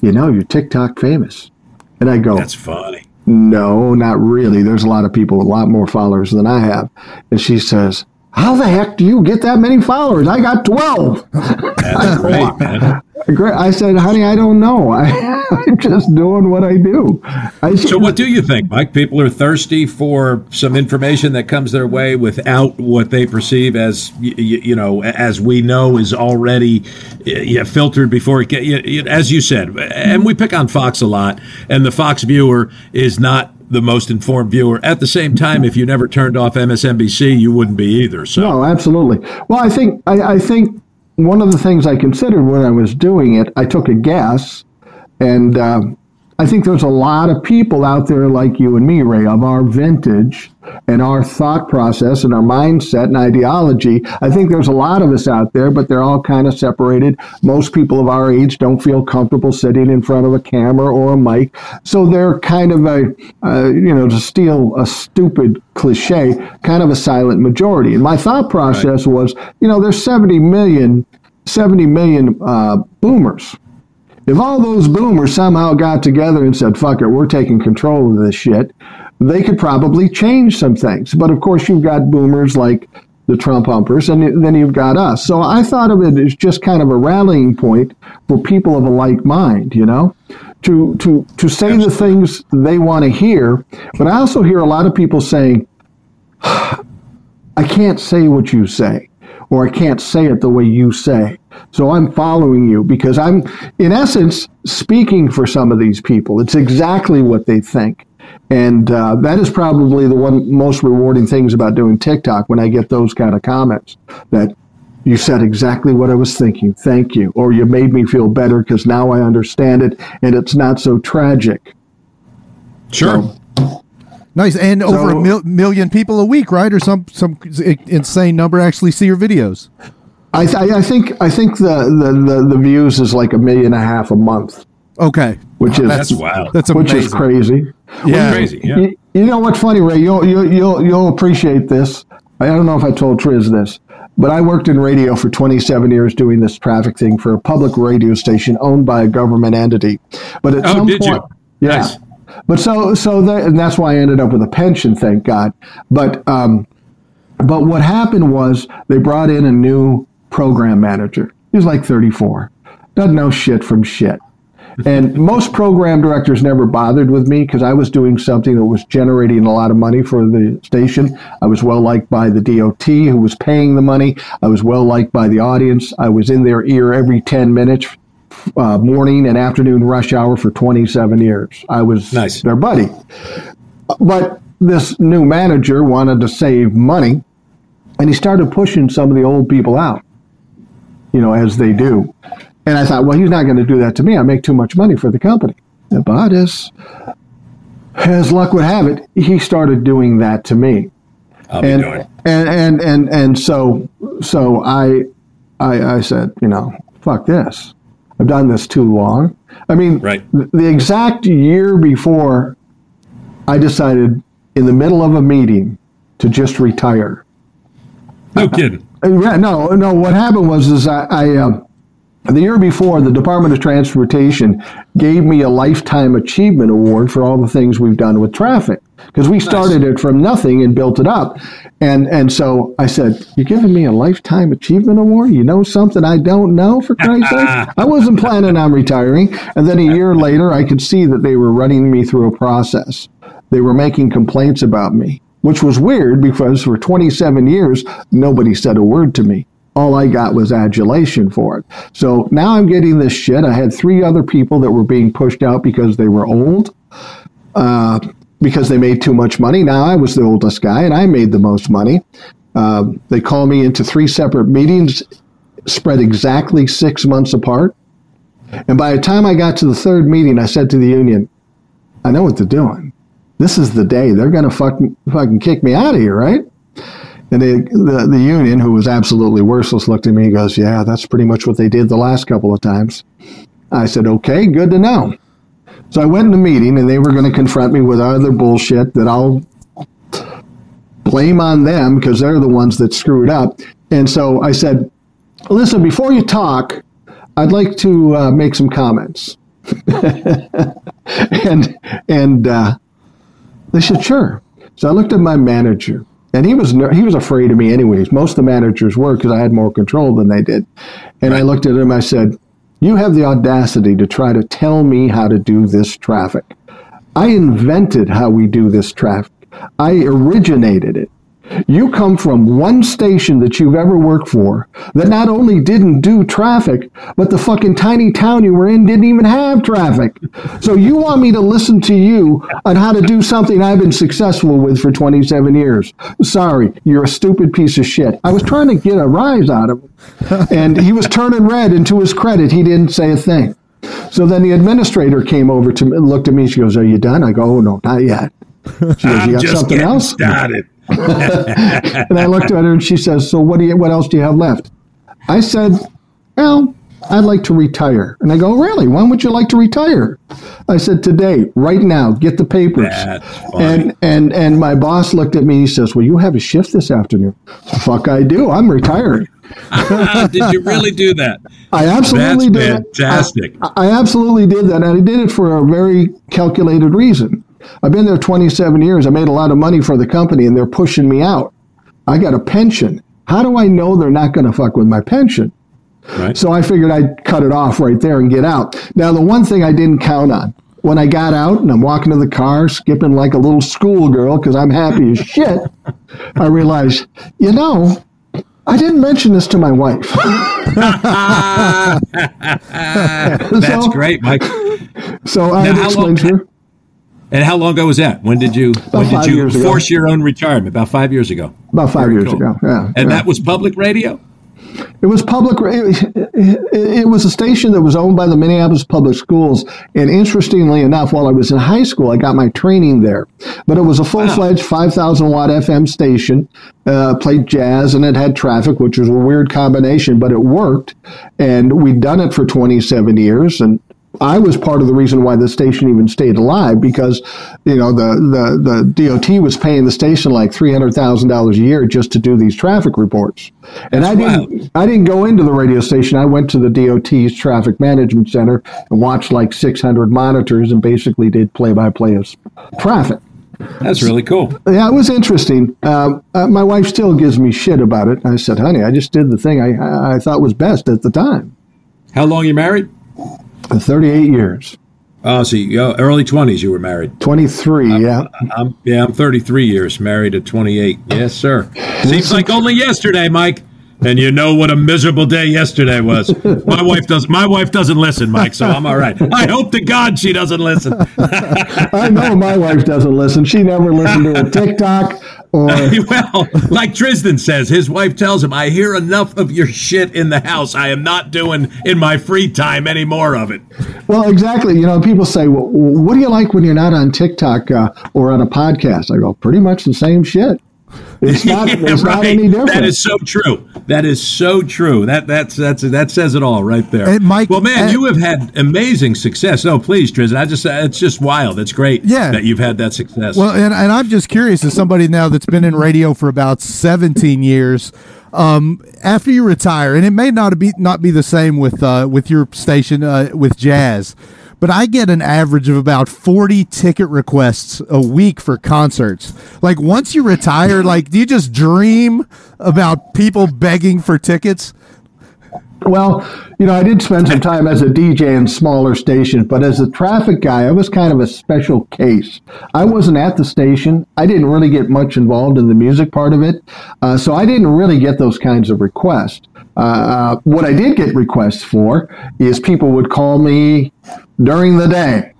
You know, you're TikTok famous. And I go, That's funny. No, not really. There's a lot of people with a lot more followers than I have. And she says, How the heck do you get that many followers? I got 12. That's great, man. I said, honey, I don't know. I, I'm just doing what I do. I, So, what do you think, Mike? People are thirsty for some information that comes their way without what they perceive as, y- y- you know, as we know is already filtered before it get. y- y- As you said, and we pick on Fox a lot, and the Fox viewer is not the most informed viewer. At the same time, if you never turned off MSNBC, you wouldn't be either. So, No, absolutely. Well, I think I, I think one of the things I considered when I was doing it, I took a guess, and um, I think there's a lot of people out there like you and me, Ray, of our vintage and our thought process and our mindset and ideology. I think there's a lot of us out there, but they're all kind of separated. Most people of our age don't feel comfortable sitting in front of a camera or a mic, so they're kind of a, uh, you know, to steal a stupid cliche, kind of a silent majority. And my thought process was, you know, there's 70 million, 70 million uh, boomers. If all those boomers somehow got together and said, fuck it, we're taking control of this shit, they could probably change some things. But of course, you've got boomers like the Trump humpers, and then you've got us. So I thought of it as just kind of a rallying point for people of a like mind, you know, to, to, to say the things they want to hear. But I also hear a lot of people saying, I can't say what you say, or I can't say it the way you say. So I'm following you because I'm, in essence, speaking for some of these people. It's exactly what they think. And uh, that is probably the one most rewarding things about doing TikTok when I get those kind of comments that you said exactly what I was thinking. Thank you. Or you made me feel better because now I understand it and it's not so tragic. sure. Nice, and over a mil- million people a week, right? Or some some insane number actually see your videos. I, th- I think I think the, the, the, the views is like a million and a half a month, Okay, which is That's wild. that's which amazing. is crazy. Yeah, crazy. Yeah. You, you know what's funny, Ray? You'll, you'll you'll you'll appreciate this. I don't know if I told Triz this, but I worked in radio for 27 years doing this traffic thing for a public radio station owned by a government entity. But at Oh, some did you? point, yeah. Nice. But so so that, and that's why I ended up with a pension, thank God. But um, but what happened was they brought in a new program manager. He was like 34, doesn't know shit from shit. And most program directors never bothered with me because I was doing something that was generating a lot of money for the station. I was well liked by the DOT who was paying the money. I was well liked by the audience. I was in their ear every 10 minutes, uh, morning and afternoon rush hour for 27 years. I was Nice. their buddy. But this new manager wanted to save money and he started pushing some of the old people out, you know, as they do. And I thought, well, he's not going to do that to me. I make too much money for the company. But as, as luck would have it, he started doing that to me. I'll be And, and, and, and, and so, so I, I, I said, you know, fuck this. I've done this too long. I mean, Right. the exact year before I decided in the middle of a meeting to just retire. No kidding. Uh, yeah, No, no. What happened was, is I, I um, the year before, the Department of Transportation gave me a lifetime achievement award for all the things we've done with traffic because we started it from nothing and built it up. And and so I said, "You're giving me a lifetime achievement award? You know something I don't know? For Christ's sake!" I wasn't planning on retiring. And then a year later, I could see that they were running me through a process. They were making complaints about me, which was weird because for 27 years, nobody said a word to me. All I got was adulation for it. So now I'm getting this shit. I had three other people that were being pushed out because they were old, uh, because they made too much money. Now I was the oldest guy and I made the most money. Um, they called me into three separate meetings, spread exactly six months apart. And by the time I got to the third meeting, I said to the union, I know what they're doing. This is the day they're going to fucking, fucking kick me out of here, right? And the, the, the union, who was absolutely worthless, looked at me and goes, Yeah, that's pretty much what they did the last couple of times. I said, Okay, good to know. So I went in the meeting and they were going to confront me with other bullshit that I'll blame on them because they're the ones that screwed up. And so I said, Listen, before you talk, I'd like to uh, make some comments. and and uh, they said, Sure. So I looked at my manager, and he was ner- he was afraid of me anyways. Most of the managers were because I had more control than they did. And I looked at him. I said, You have the audacity to try to tell me how to do this traffic. I invented how we do this traffic. I originated it. You come from one station that you've ever worked for that not only didn't do traffic, but the fucking tiny town you were in didn't even have traffic. So you want me to listen to you on how to do something I've been successful with for 27 years. Sorry, you're a stupid piece of shit. I was trying to get a rise out of him. And he was turning red, and to his credit, he didn't say a thing. So then the administrator came over to me, and looked at me. She goes, "Are you done?" I go, "Oh no, not yet." She goes, "You got something else?" started. and I looked at her and she says, "So what do you? What else do you have left?" I said, "Well, I'd like to retire." And I go, "Really? When would you like to retire?" I said, "Today, right now. Get the papers." And and and my boss looked at me. And he says, "Well, you have a shift this afternoon." Fuck, I do. I'm retired. Did you really do that? I absolutely That's did. fantastic. I, I absolutely did that, and I did it for a very calculated reason. I've been there 27 years. I made a lot of money for the company, and they're pushing me out. I got a pension. How do I know they're not going to fuck with my pension? Right. So I figured I'd cut it off right there and get out. Now, the one thing I didn't count on when I got out and I'm walking to the car, skipping like a little schoolgirl because I'm happy as shit, I realized, you know, I didn't mention this to my wife. That's So- great, Mike. So I Now, had to how explain long- to her. And how long ago was that? When did you when did you years ago. force your own retirement? About five years ago. About five Very years cool. ago. Yeah. And yeah. that was public radio. It was public. It was a station that was owned by the Minneapolis Public Schools. And interestingly enough, while I was in high school, I got my training there. But it was a full fledged 5,000 watt FM station, uh, played jazz, and it had traffic, which was a weird combination, but it worked. And we'd done it for 27 years. And I was part of the reason why the station even stayed alive because, you know, the, the, the DOT was paying the station like three hundred thousand dollars a year just to do these traffic reports. And I That's didn't I didn't go into the radio station. I went to the DOT's traffic management center and watched like six hundred monitors and basically did play by play of traffic. That's really cool. Yeah, it was interesting. Um, uh, my wife still gives me shit about it. I said, "Honey, I just did the thing I I, I thought was best at the time." How long you married? Thirty eight years, Oh, so you, oh, early twenties. You were married. twenty three. Yeah. I'm yeah. I'm 33 years married at 28. Yes, sir. Seems like only yesterday, Mike. And you know what a miserable day yesterday was. My wife does. My wife doesn't listen, Mike. So I'm all right. I hope to God she doesn't listen. I know my wife doesn't listen. She never listened to a TikTok or well, like Trizdon says, his wife tells him, "I hear enough of your shit in the house. I am not doing in my free time any more of it." well, exactly. You know, people say, well, "What do you like when you're not on TikTok uh, or on a podcast?" I go, "Pretty much the same shit. It's not. Yeah, it's not any different." That is so true. That is so true. That that's that's that says it all right there. Hey, Mike, well, man, uh, you have had amazing success. No, please, Trizdon. I just it's just wild. It's great. Yeah. that you've had that success. Well, and, and I'm just curious, as somebody now that's been in radio for about 17 years, um, after you retire, and it may not be not be the same with uh, with your station uh, with jazz, but I get an average of about 40 ticket requests a week for concerts. Like once you retire, like do you just dream about people begging for tickets? Well, you know, I did spend some time as a DJ in smaller stations, but as a traffic guy, I was kind of a special case. I wasn't at the station. I didn't really get much involved in the music part of it, uh, so I didn't really get those kinds of requests. Uh, uh, what I did get requests for is people would call me during the day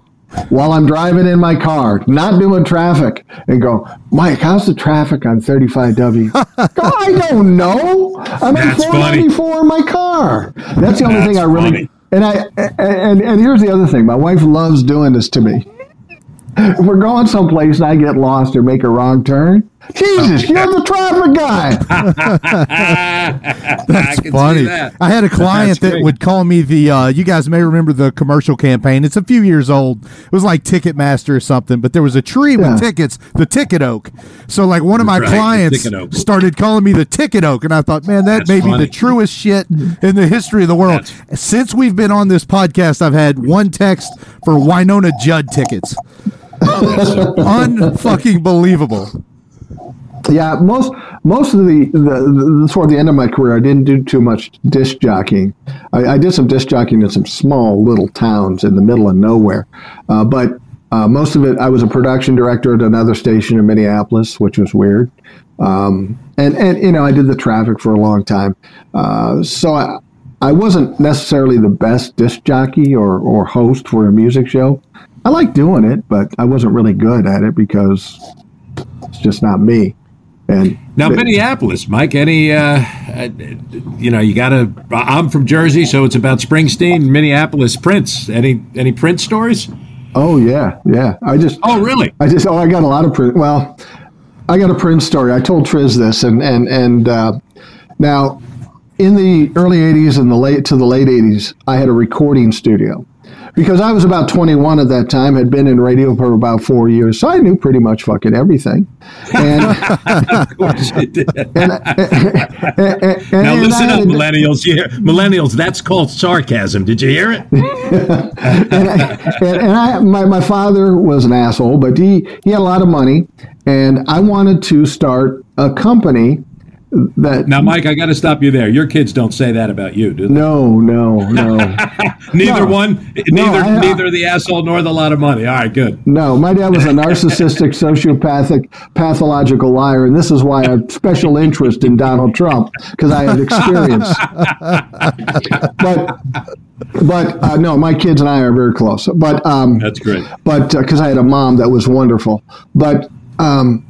while I'm driving in my car, not doing traffic, and go, Mike, how's the traffic on 35W? Go, I don't know. I'm at That's funny. 494 in my car. That's the only That's thing I really. funny. And I and and here's the other thing. My wife loves doing this to me. If we're going someplace and I get lost or make a wrong turn, Jesus, you're the traffic guy. I can funny. see that. I had a client That's that great. would call me the. Uh, you guys may remember the commercial campaign. It's a few years old. It was like Ticketmaster or something, but there was a tree Yeah. with tickets, the Ticket Oak. So like one of my Right, clients started calling me the Ticket Oak, and I thought, man, that That's may be the truest shit in the history of the world. Since we've been on this podcast, I've had one text for Wynonna Judd tickets. Unfucking believable. Yeah, most most of the, the, the toward the end of my career, I didn't do too much disc jockeying. I, I did some disc jockeying in some small little towns in the middle of nowhere, uh, but uh, most of it, I was a production director at another station in Minneapolis, which was weird. Um, and and you know, I did the traffic for a long time, uh, so I, I wasn't necessarily the best disc jockey or or host for a music show. I like doing it, but I wasn't really good at it because it's just not me. And now, Minneapolis, Mike. Any, uh, uh you know, you got to. I'm from Jersey, so it's about Springsteen, Minneapolis, Prince. Any any Prince stories? Oh yeah, yeah. I just. Oh really? I just. Oh, I got a lot of Prince. Well, I got a Prince story. I told Triz this, and and and uh, now in the early '80s and the late to the late '80s, I had a recording studio because I was about 21 at that time, had been in radio for about four years, so I knew pretty much fucking everything. And, of course you did. And, and, and, now listen up, millennials. You hear, millennials, that's called sarcasm. Did you hear it? and I, my, my father was an asshole, but he, he had a lot of money, and I wanted to start a company that now mike i got to stop you there. Your kids don't say that about you do they? No no no. Neither no. one neither no, I, neither the asshole nor the lot of money. All right good. No my dad was a narcissistic sociopathic pathological liar and this is why i have special interest in donald trump because i had experience. But but uh, no my kids and i are very close. But um that's great. but because uh, i had a mom that was wonderful. But um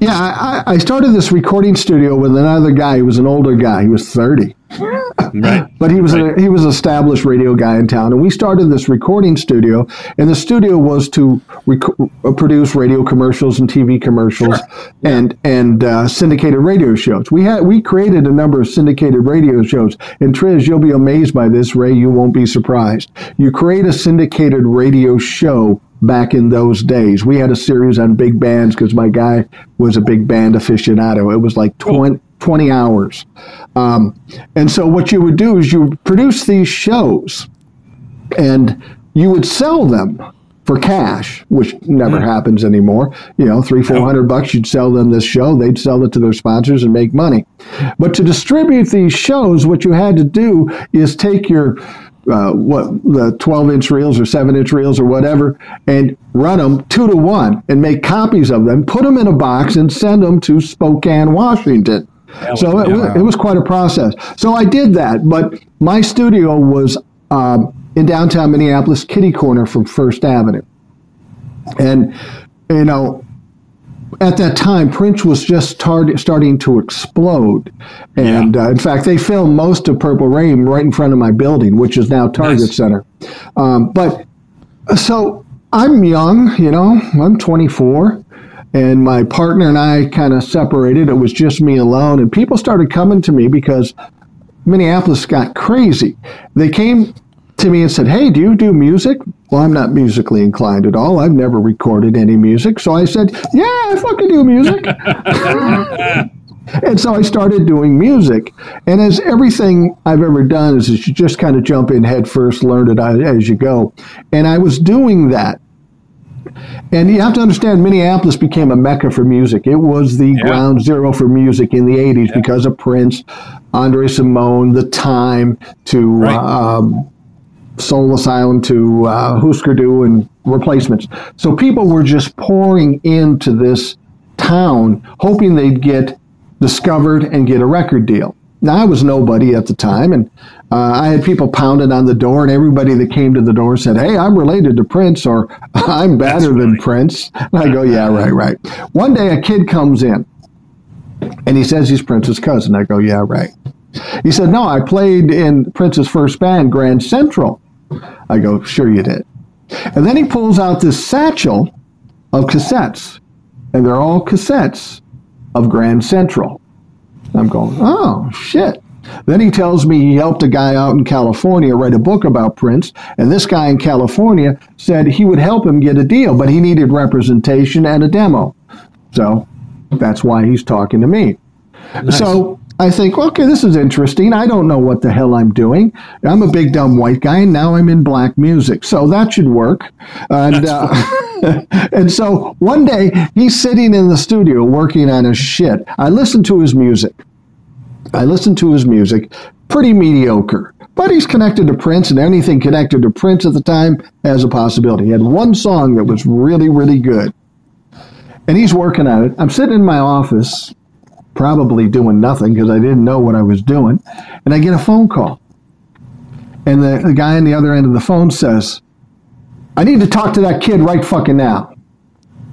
yeah, I, I, started this recording studio with another guy. He was an older guy. He was thirty, right? But he was right. a, he was an established radio guy in town, and we started this recording studio. And the studio was to rec- produce radio commercials and TV commercials sure. and yeah. and uh, syndicated radio shows. We had we created a number of syndicated radio shows. And Triz, you'll be amazed by this. Ray, you won't be surprised. You create a syndicated radio show back in those days. We had a series on big bands because my guy was a big band aficionado. It was like 20, 20 hours. Um, and so what you would do is you would produce these shows and you would sell them for cash, which never mm. happens anymore. You know, three, four hundred bucks, you'd sell them this show. They'd sell it to their sponsors and make money. But to distribute these shows, what you had to do is take your uh, what the 12 inch reels or 7 inch reels or whatever and run them two to one and make copies of them, put them in a box and send them to Spokane, Washington. so it, yeah. it, was quite a process. So I did that, but my studio was um, in downtown Minneapolis, kitty corner from First Avenue. And, you know, at that time, Prince was just tar- starting to explode. And yeah. uh, in fact, they filmed most of Purple Rain right in front of my building, which is now Target nice. Center. Um, but so I'm young, you know, I'm 24. And my partner and I kind of separated. It was just me alone. And people started coming to me because Minneapolis got crazy. They came to me and said, Hey, do you do music? Well, I'm not musically inclined at all. I've never recorded any music. So I said, Yeah, I fucking do music. and so I started doing music. And as everything I've ever done is, is you just kind of jump in head first, learn it as you go. And I was doing that. And you have to understand, Minneapolis became a mecca for music. It was the yeah. ground zero for music in the 80s yeah. because of Prince, Andre Cymone, The Time, to right. um, Soul Asylum to uh, Husker Du and replacements. So people were just pouring into this town, hoping they'd get discovered and get a record deal. Now I was nobody at the time, and uh, I had people pounding on the door, and everybody that came to the door said, "Hey, I'm related to Prince," or "I'm better than Prince." And I go, "Yeah, right, right." One day, a kid comes in, and he says he's Prince's cousin. I go, "Yeah, right." He said, "No, I played in Prince's first band, Grand Central." I go, sure you did. And then he pulls out this satchel of cassettes, and they're all cassettes of Grand Central. I'm going, oh, shit. Then he tells me he helped a guy out in California write a book about Prince, and this guy in California said he would help him get a deal, but he needed representation and a demo. So that's why he's talking to me. Nice. So I think, okay, this is interesting. I don't know what the hell I'm doing. I'm a big dumb white guy, and now I'm in black music, so that should work. And uh, and so one day he's sitting in the studio working on his shit. I listen to his music. I listen to his music, pretty mediocre. But he's connected to Prince, and anything connected to Prince at the time has a possibility. He had one song that was really, really good. And he's working on it. I'm sitting in my office, probably doing nothing because I didn't know what I was doing. And I get a phone call. And the, the guy on the other end of the phone says, I need to talk to that kid right fucking now.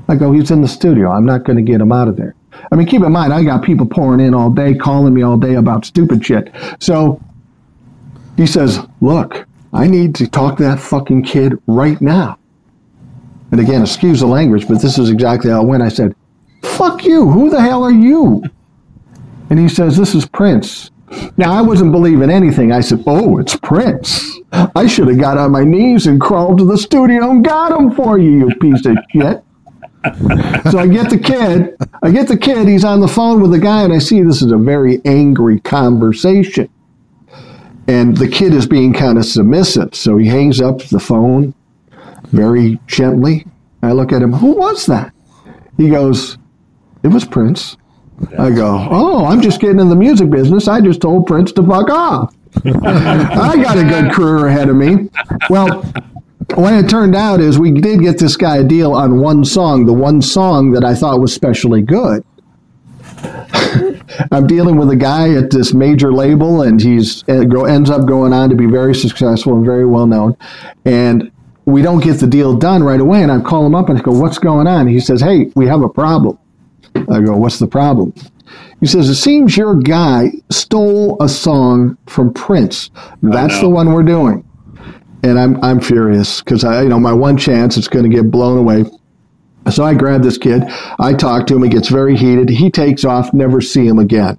I go, he's in the studio. I'm not going to get him out of there. I mean, keep in mind, I got people pouring in all day, calling me all day about stupid shit. So he says, Look, I need to talk to that fucking kid right now. And again, excuse the language, but this is exactly how it went. I said, Fuck you. Who the hell are you? And he says, This is Prince. Now, I wasn't believing anything. I said, Oh, it's Prince. I should have got on my knees and crawled to the studio and got him for you, you piece of shit. so I get the kid. I get the kid. He's on the phone with the guy, and I see this is a very angry conversation and the kid is being kind of submissive. So he hangs up the phone very gently. I look at him, who was that? He goes, it was Prince. I go, oh, I'm just getting in the music business. I just told Prince to fuck off. I got a good career ahead of me. Well, what it turned out is we did get this guy a deal on one song, the one song that I thought was especially good. I'm dealing with a guy at this major label, and he's uh, ends up going on to be very successful and very well known. And we don't get the deal done right away. And I call him up and I go, "What's going on?" He says, "Hey, we have a problem." I go, "What's the problem?" He says, "It seems your guy stole a song from Prince. That's the one we're doing." And I'm I'm furious because I, you know, my one chance it's going to get blown away. So I grab this kid. I talk to him. He gets very heated. He takes off, never see him again.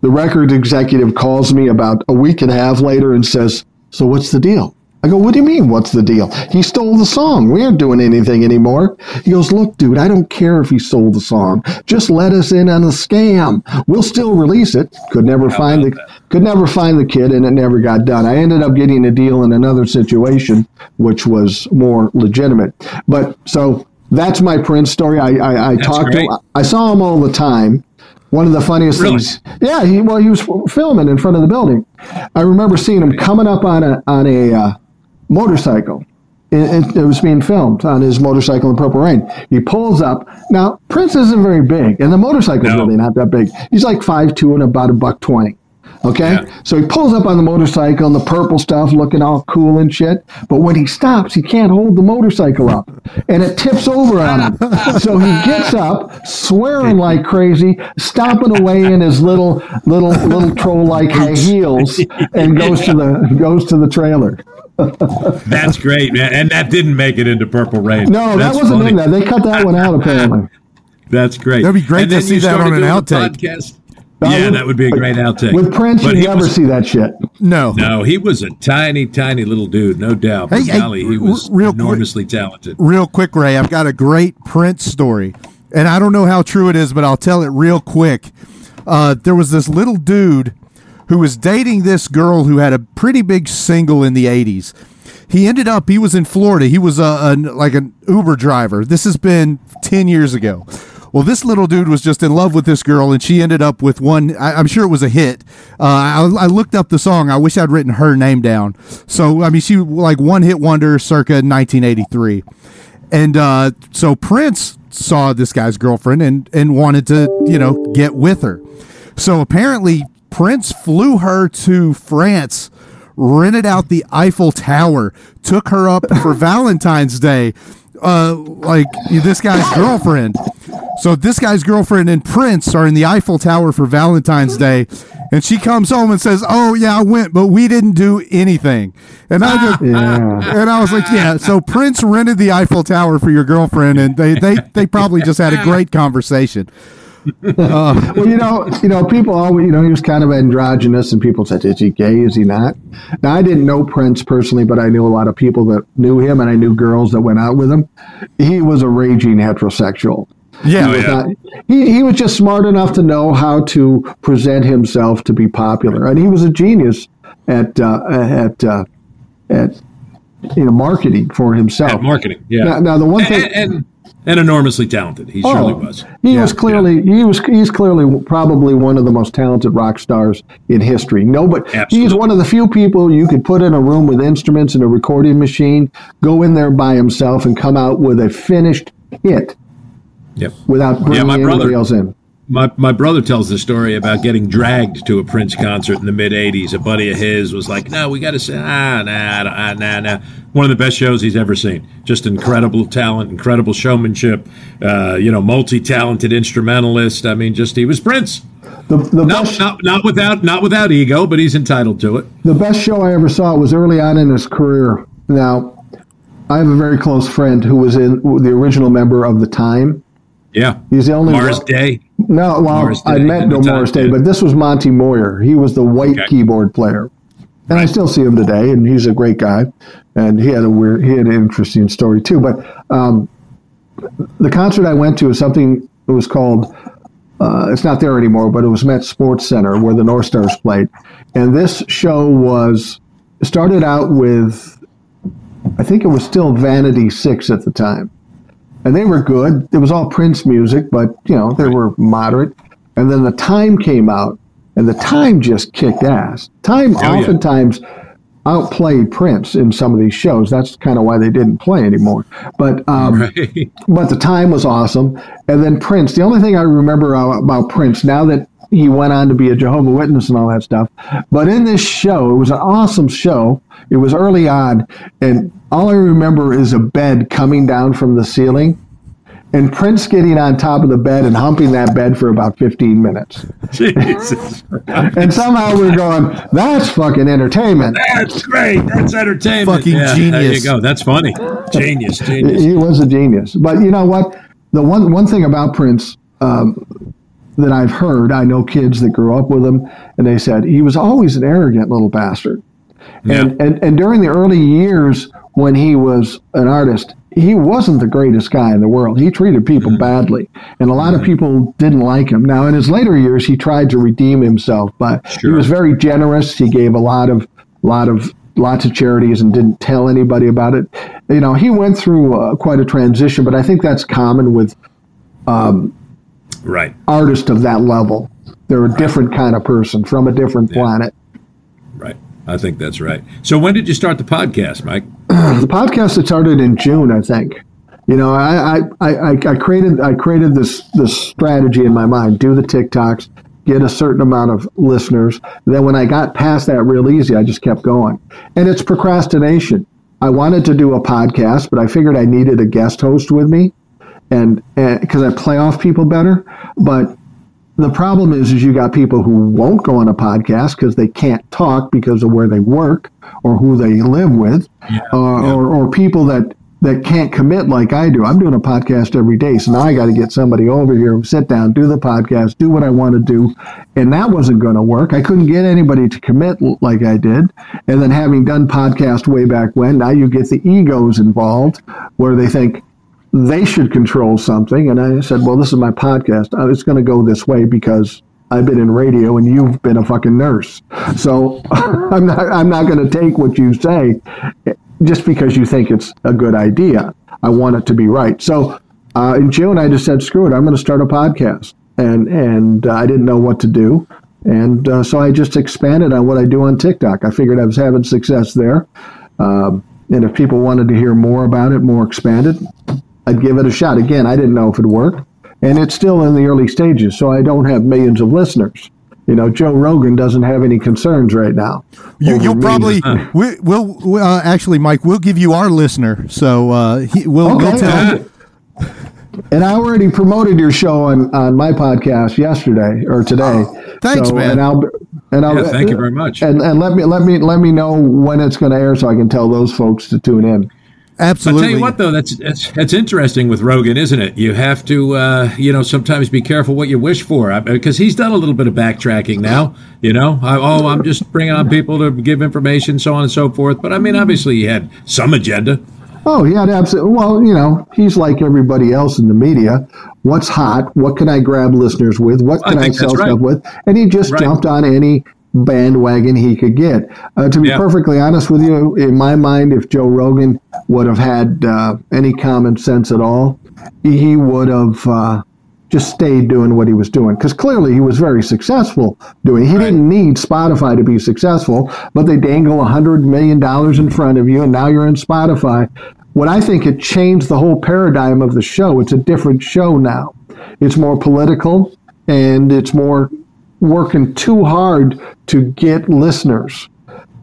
The record executive calls me about a week and a half later and says, So what's the deal? I go, What do you mean, what's the deal? He stole the song. We aren't doing anything anymore. He goes, Look, dude, I don't care if he stole the song. Just let us in on the scam. We'll still release it. Could never How find the that? could never find the kid and it never got done. I ended up getting a deal in another situation which was more legitimate. But so that's my Prince story. I I, I talked great. to him. I saw him all the time. One of the funniest really? things. Yeah, he well he was filming in front of the building. I remember seeing him coming up on a on a uh, motorcycle. It, it, it, was being filmed on his motorcycle in Purple Rain. He pulls up. Now Prince isn't very big, and the motorcycle's no. really not that big. He's like five two and about a buck twenty. Okay. Yeah. So he pulls up on the motorcycle and the purple stuff looking all cool and shit. But when he stops, he can't hold the motorcycle up and it tips over on him. so he gets up, swearing like crazy, stomping away in his little, little, little troll like high heels and goes to the, goes to the trailer. That's great, man. And that didn't make it into Purple Rain. No, That's that wasn't funny. in there. They cut that one out apparently. That's great. That'd be great and to see that on an outtake. Podcast yeah, that would be a great outtake. With Prince, but you never was, see that shit. No, no, he was a tiny, tiny little dude, no doubt. Hey, hey golly, he was real enormously quick, talented. Real quick, Ray, I've got a great Prince story, and I don't know how true it is, but I'll tell it real quick. Uh, there was this little dude who was dating this girl who had a pretty big single in the '80s. He ended up he was in Florida. He was a, a like an Uber driver. This has been ten years ago well, this little dude was just in love with this girl, and she ended up with one. I, am sure it was a hit. Uh, I, I, looked up the song. I wish I'd written her name down. So I mean, she like one hit wonder, circa 1983, and uh, so Prince saw this guy's girlfriend and and wanted to you know get with her. So apparently, Prince flew her to France rented out the Eiffel Tower, took her up for Valentine's Day, uh, like this guy's girlfriend. So this guy's girlfriend and Prince are in the Eiffel Tower for Valentine's Day, and she comes home and says, "Oh yeah, I went, but we didn't do anything." And I just yeah. and I was like, "Yeah." So Prince rented the Eiffel Tower for your girlfriend, and they they they probably just had a great conversation. Uh, well, you know, you know, people always, you know, he was kind of androgynous, and people said, "Is he gay? Is he not?" Now, I didn't know Prince personally, but I knew a lot of people that knew him, and I knew girls that went out with him. He was a raging heterosexual. Yeah. he Oh, was, yeah. not- he, he was just smart enough to know how to present himself to be popular, and he was a genius at uh, at uh, at you know marketing for himself. At marketing. Yeah. Now, now the one thing. and, and enormously talented. He surely oh, was. He was clearly he was he's clearly probably one of the most talented rock stars in history. Nobody he's Absolutely. one of the few people you could put in a room with instruments and a recording machine, go in there by himself and come out with a finished hit Yep. without bringing my anybody brother- else in. My, my brother tells the story about getting dragged to a Prince concert in the mid 80s. A buddy of his was like, No, we got to say, ah, nah, nah, nah, nah. One of the best shows he's ever seen. Just incredible talent, incredible showmanship, uh, you know, multi talented instrumentalist. I mean, just he was Prince. The, the, Not, best, not, not, without, not without ego, but he's entitled to it. the best show I ever saw was early on in his career. Now, I have a very close friend who was in the original member of the Time. Yeah. He's the only Mars one- Day. No, well, I met no Morris Day, but this was Monte Moir. He was the white Okay. keyboard player, and I still see him today, and he's a great guy. And he had a weird, he had an interesting story too. But um, the concert I went to is something that was called. Uh, it's not there anymore, but it was Met Sports Center where the North Stars played, and this show was started out with, I think it was still Vanity Six at the time and they were good. It was all Prince music, but you know they were moderate. And then the Time came out, and the Time just kicked ass. Time Oh, yeah. oftentimes outplayed Prince in some of these shows. That's kind of why they didn't play anymore. But um, Right. but the time was awesome. And then Prince. The only thing I remember about Prince now that he went on to be a Jehovah Witness and all that stuff. But in this show, it was an awesome show. It was early on, and all I remember is a bed coming down from the ceiling. And Prince getting on top of the bed and humping that bed for about 15 minutes. Jesus. And somehow we we're going, that's fucking entertainment. That's great. That's entertainment. Fucking yeah, There you genius. go. That's funny. Genius. Genius. He was a genius. But you know what? The one one thing about Prince um, that I've heard, I know kids that grew up with him, and they said he was always an arrogant little bastard. And, and and during the early years when he was an artist, he wasn't the greatest guy in the world. He treated people mm-hmm. badly, and a lot of mm-hmm. people didn't like him. Now, in his later years, he tried to redeem himself, but he was very generous. He gave a lot of lot of lots of charities and didn't tell anybody about it. You know, he went through uh, quite a transition, but I think that's common with um, Right. artist of that level. They're a different kind of person from a different planet. Right. I think that's right. So when did you start the podcast, Mike? the podcast started in June, I think. You know, I, I, I, I created I created this this strategy in my mind: do the TikToks, get a certain amount of listeners. Then when I got past that real easy, I just kept going. And it's procrastination. I wanted to do a podcast, but I figured I needed a guest host with me, and because I play off people better. But the problem is, is you got people who won't go on a podcast because they can't talk because of where they work or who they live with, uh, Or, or people that that can't commit like I do. I'm doing a podcast every day, so now I got to get somebody over here, sit down, do the podcast, do what I want to do, and that wasn't going to work. I couldn't get anybody to commit like I did, and then having done podcast way back when, now you get the egos involved where they think they should control something. And I said, well, this is my podcast. Uh, It's going to go this way because I've been in radio and you've been a fucking nurse. So I'm not, I'm not going to take what you say just because you think it's a good idea. I want it to be right. So uh, in June, I just said, screw it. I'm going to start a podcast. And, and uh, I didn't know what to do. And uh, so I just expanded on what I do on TikTok. I figured I was having success there. Um, and if people wanted to hear more about it, more expanded, I'd give it a shot. Again, I didn't know if it worked. and it's still in the early stages, so I don't have millions of listeners. You know, Joe Rogan doesn't have any concerns right now. You, you'll me. probably we, we'll uh, actually, Mike. We'll give you our listener, so uh, he, we'll, we'll Okay. tell. And I already promoted your show on, on my podcast yesterday or today. thanks, man. And I'll and I'll Yeah, thank you very much. And and let me let me let me know when it's going to air so I can tell those folks to tune in. I'll tell you what, though, that's that's that's interesting with Rogan, isn't it? You have to, uh, you know, sometimes be careful what you wish for, because he's done a little bit of backtracking now. You know, I, oh, I'm just bringing on people to give information, so on and so forth. But I mean, obviously, he had some agenda. Oh, he had absolutely. Well, you know, he's like everybody else in the media. What's hot? What can I grab listeners with? What can I, I sell right. stuff with? And he just right. jumped on any bandwagon he could get. Uh, to be yeah. perfectly honest with you, in my mind, if Joe Rogan would have had uh, any common sense at all, he would have uh, just stayed doing what he was doing because clearly he was very successful doing. He right. didn't need Spotify to be successful, but they dangle a hundred million dollars in front of you, and now you're in Spotify. What I think it changed the whole paradigm of the show. It's a different show now. It's more political and it's more working too hard to get listeners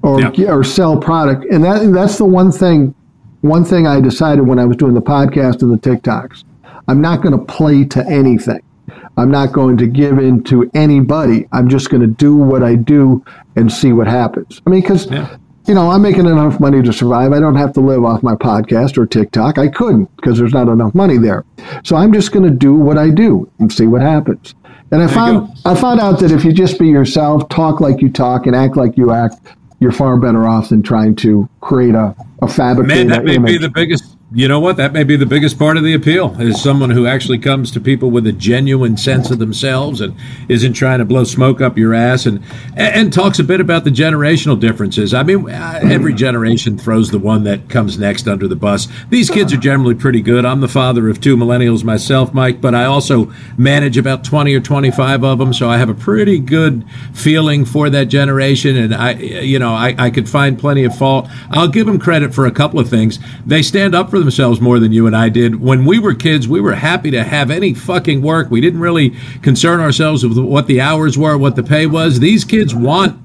or yeah. or sell product. And that that's the one thing one thing I decided when I was doing the podcast and the TikToks. I'm not going to play to anything. I'm not going to give in to anybody. I'm just going to do what I do and see what happens. I mean, because yeah you know, I'm making enough money to survive. I don't have to live off my podcast or TikTok. I couldn't because there's not enough money there. So I'm just going to do what I do and see what happens. And I found I found out that if you just be yourself, talk like you talk, and act like you act, you're far better off than trying to create a, a fabricated Man, that may image. be the biggest you know what? That may be the biggest part of the appeal is someone who actually comes to people with a genuine sense of themselves and isn't trying to blow smoke up your ass and and talks a bit about the generational differences. I mean, every generation throws the one that comes next under the bus. These kids are generally pretty good. I'm the father of two millennials myself, Mike, but I also manage about 20 or 25 of them, so I have a pretty good feeling for that generation and I you know, I, I could find plenty of fault. I'll give them credit for a couple of things. They stand up for themselves more than you and I did. When we were kids, we were happy to have any fucking work. We didn't really concern ourselves with what the hours were, what the pay was. These kids want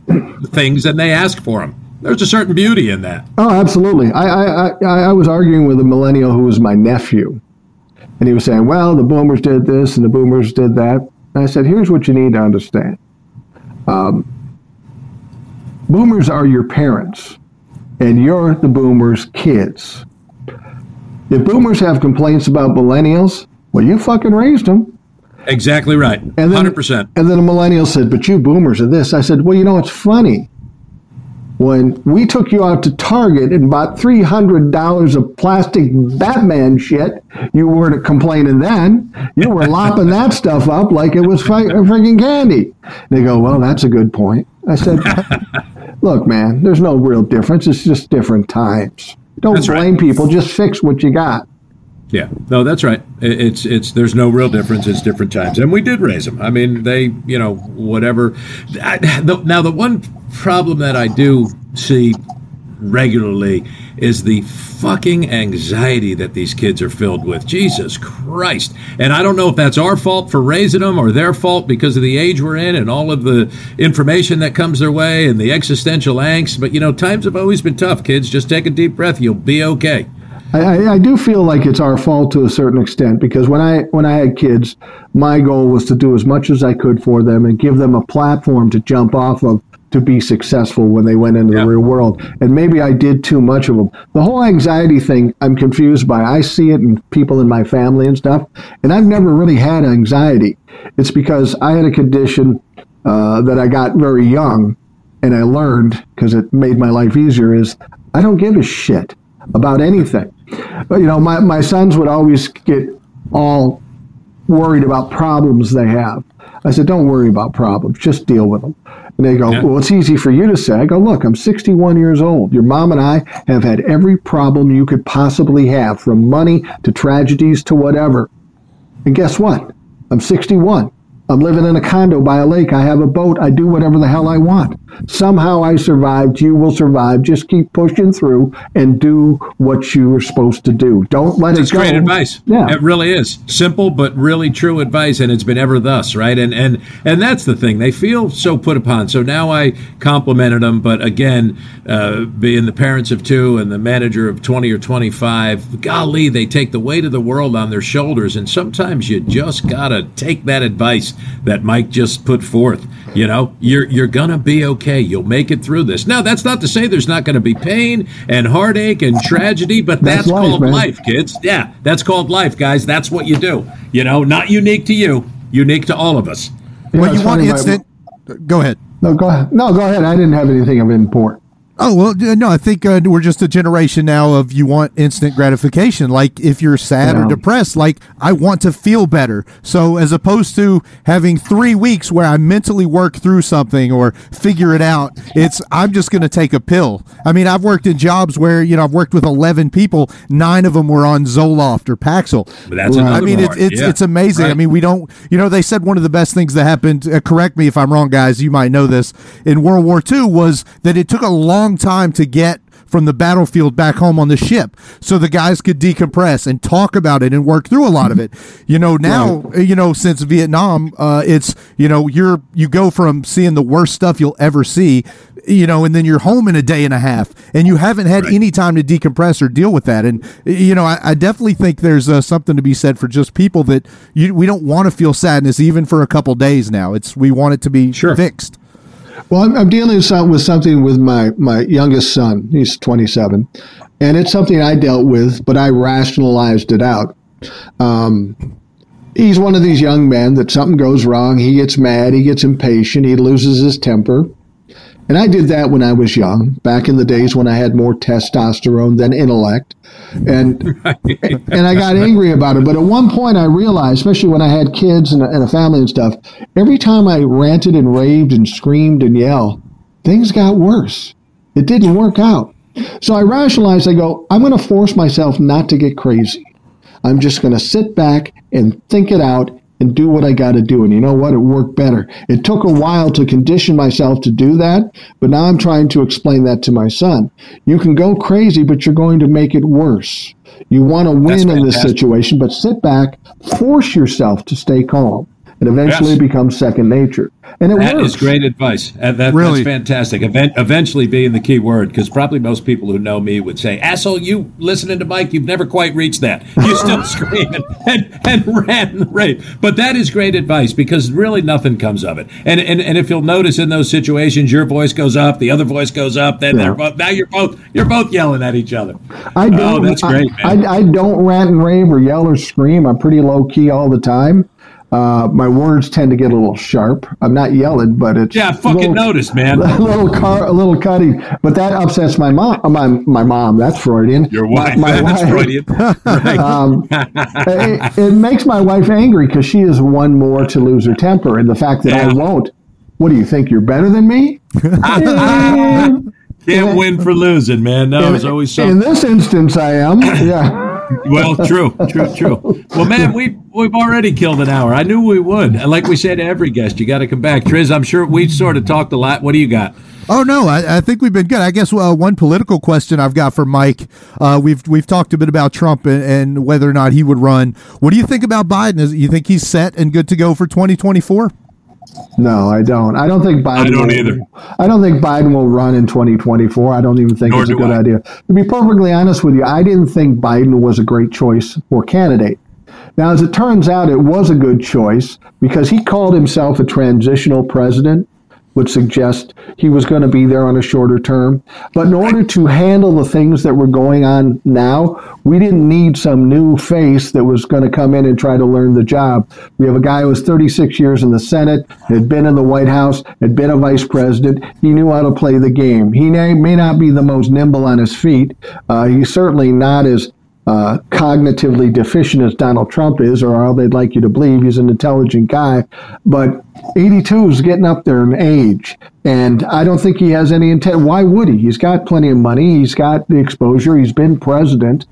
things and they ask for them. There's a certain beauty in that. Oh, absolutely. I, I, I, I was arguing with a millennial who was my nephew. And he was saying, well, the boomers did this and the boomers did that. And I said, here's what you need to understand. Um, boomers are your parents, and you're the boomers' kids. If boomers have complaints about millennials, well, you fucking raised them. Exactly right. And then, 100%. And then a millennial said, but you boomers are this. I said, well, you know, it's funny. When we took you out to Target and bought $300 of plastic Batman shit, you weren't complaining then. You were lopping that stuff up like it was freaking candy. They go, well, that's a good point. I said, look, man, there's no real difference. It's just different times. Don't That's blame right. people. Just fix what you got. Yeah, no, that's right. It's it's there's no real difference. It's different times, and we did raise them. I mean, they you know whatever. I, the, now the one problem that I do see regularly is the fucking anxiety that these kids are filled with. Jesus Christ! And I don't know if that's our fault for raising them or their fault because of the age we're in and all of the information that comes their way and the existential angst. But you know, times have always been tough. Kids, just take a deep breath. You'll be okay. I, I, do feel like it's our fault to a certain extent because when I when I had kids, my goal was to do as much as I could for them and give them a platform to jump off of to be successful when they went into Yeah. the real world. And maybe I did too much of them. The whole anxiety thing, I'm confused by. I see it in people in my family and stuff, and I've never really had anxiety. It's because I had a condition uh, that I got very young, and I learned because it made my life easier. Is I don't give a shit about anything. But you know, my, my sons would always get all worried about problems they have. I said, don't worry about problems, just deal with them. And they go, Yeah. well, it's easy for you to say. I go, look, I'm 61 years old. Your mom and I have had every problem you could possibly have, from money to tragedies to whatever. And guess what? I'm 61. I'm living in a condo by a lake. I have a boat. I do whatever the hell I want. Somehow I survived. You will survive. Just keep pushing through and do what you are supposed to do. Don't let It's it go. It's great advice. Yeah. It really is. Simple but really true advice and it's been ever thus, right? And and and that's the thing. They feel so put upon. So now I complimented them, but again, uh, being the parents of two and the manager of 20 or 25, golly, they take the weight of the world on their shoulders and sometimes you just got to take that advice that Mike just put forth. You know, you're you're going to be okay. You'll make it through this. Now, that's not to say there's not going to be pain and heartache and tragedy, but That's that's, life, called man. life kids. Yeah, that's called life, guys. That's what you do. You know, not unique to you, unique to all of us. You know, well, it's you want funny, instant. Go ahead. No, go ahead. No, go ahead. I didn't have anything of import. Oh well, no. I think uh, we're just a generation now of you want instant gratification. Like if you're sad Yeah. or depressed, like I want to feel better. So as opposed to having three weeks where I mentally work through something or figure it out, it's I'm just going to take a pill. I mean, I've worked in jobs where you know I've worked with eleven people, nine of them were on Zoloft or Paxil. But that's Right. I mean, it's it's, Yeah. it's amazing. I mean, we don't, you know, they said one of the best things that happened, uh, correct me if I'm wrong, guys, you might know this, in World War II was that it took a long time to get from the battlefield back home on the ship so the guys could decompress and talk about it and work through a lot of it. You know now uh, you know since vietnam uh, it's you know you're you go from seeing the worst stuff you'll ever see you know and then you're home in a day and a half and you haven't had Right. any time to decompress or deal with that. And you know i, I definitely think there's uh, something to be said for just people that you, we don't want to feel sadness even for a couple days now. It's we want it to be Sure. fixed Well, I'm, I'm dealing with some- with something with my, my youngest son. He's 27. And it's something I dealt with, but I rationalized it out. Um, he's one of these young men that something goes wrong. He gets mad. He gets impatient. He loses his temper. And I did that when I was young, back in the days when I had more testosterone than intellect. And and I got angry about it. But at one point, I realized, especially when I had kids and a, and a family and stuff, every time I ranted and raved and screamed and yelled, things got worse. It didn't work out. So I rationalized, I go, I'm going to force myself not to get crazy. I'm just going to sit back and think it out and do what I got to do. And you know what? It worked better. It took a while to condition myself to do that, but now I'm trying to explain that to my son. You can go crazy, but you're going to make it worse. You want to win in this situation, but sit back, force yourself to stay calm. And eventually Yes. becomes second nature. And it That works. is great advice. Uh, that, Really? That's fantastic. Event, eventually being the key word, because probably most people who know me would say, "Asshole, you listening to Mike? You've never quite reached that. You still screaming and, and rant and rave." But that is great advice because really nothing comes of it. And and, and if you'll notice in those situations, your voice goes up, the other voice goes up, then they're both now you're both you're both yelling at each other. I don't. oh, that's great, I. I, I don't rant and rave or yell or scream. I'm pretty low key all the time. Uh, my words tend to get a little sharp. I'm not yelling, but it's yeah, a fucking little, notice, man. a little car, a little cutting. But that upsets my mom. uh, My my mom. That's Freudian. Your wife. My, that's wife. Freudian. Right. Um, it, it makes my wife angry because she is one more to lose her temper, and the fact that I won't. What do you think? You're better than me? Eh, Can't win for losing, man. No, there's always something. In this instance, I am. Yeah. Well, true, true, true. Well, man, we we've already killed an hour. I knew we would. And Like we say to every guest, you got to come back. Triz, I'm sure we've sort of talked a lot. What do you got? Oh no, I, I think we've been good. I guess uh, one political question I've got for Mike. Uh, we've we've talked a bit about Trump and, and whether or not he would run. What do you think about Biden? Is you think he's set and good to go for 2024? No, I don't. I don't think Biden. I don't will, either. I don't think Biden will run in 2024. I don't even think Nor it's a good I. idea. To be perfectly honest with you, I didn't think Biden was a great choice for candidate. Now, as it turns out, it was a good choice because he called himself a transitional president, would suggest he was going to be there on a shorter term. But in order to handle the things that were going on now, we didn't need some new face that was going to come in and try to learn the job. We have a guy who was 36 years in the Senate, had been in the White House, had been a vice president. He knew how to play the game. He may, not be the most nimble on his feet. Uh, he's certainly not as uh, cognitively deficient as Donald Trump is, or how they'd like you to believe. He's an intelligent guy. But 82 is getting up there in age. And I don't think he has any intent. Why would he? He's got plenty of money. He's got the exposure. He's been president.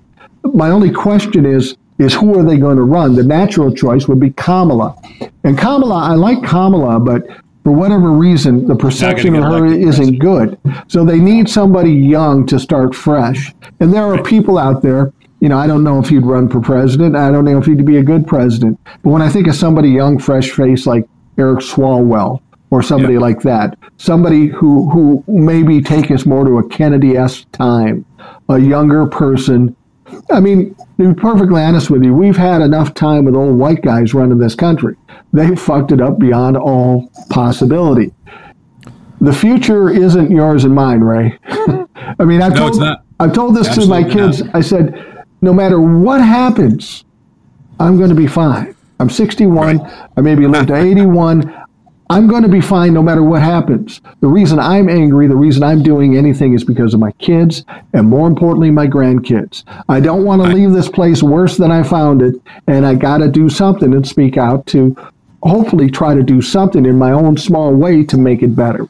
My only question is, is who are they going to run? The natural choice would be Kamala. And Kamala, I like Kamala, but for whatever reason, the perception of her isn't good. So they need somebody young to start fresh. And there are people out there, you know, I don't know if he'd run for president. I don't know if he'd be a good president. But when I think of somebody young, fresh face like Eric Swalwell or somebody Yeah. like that, somebody who, who maybe take us more to a Kennedy esque time, a younger person. I mean, to be perfectly honest with you, we've had enough time with old white guys running this country. They fucked it up beyond all possibility. The future isn't yours and mine, Ray. I mean, I've No, told. I've told this to my kids. not. I said, no matter what happens, I'm going to be fine. I'm 61. I maybe live to 81. I'm going to be fine no matter what happens. The reason I'm angry, the reason I'm doing anything is because of my kids and more importantly, my grandkids. I don't want to leave this place worse than I found it. And I got to do something and speak out to hopefully try to do something in my own small way to make it better.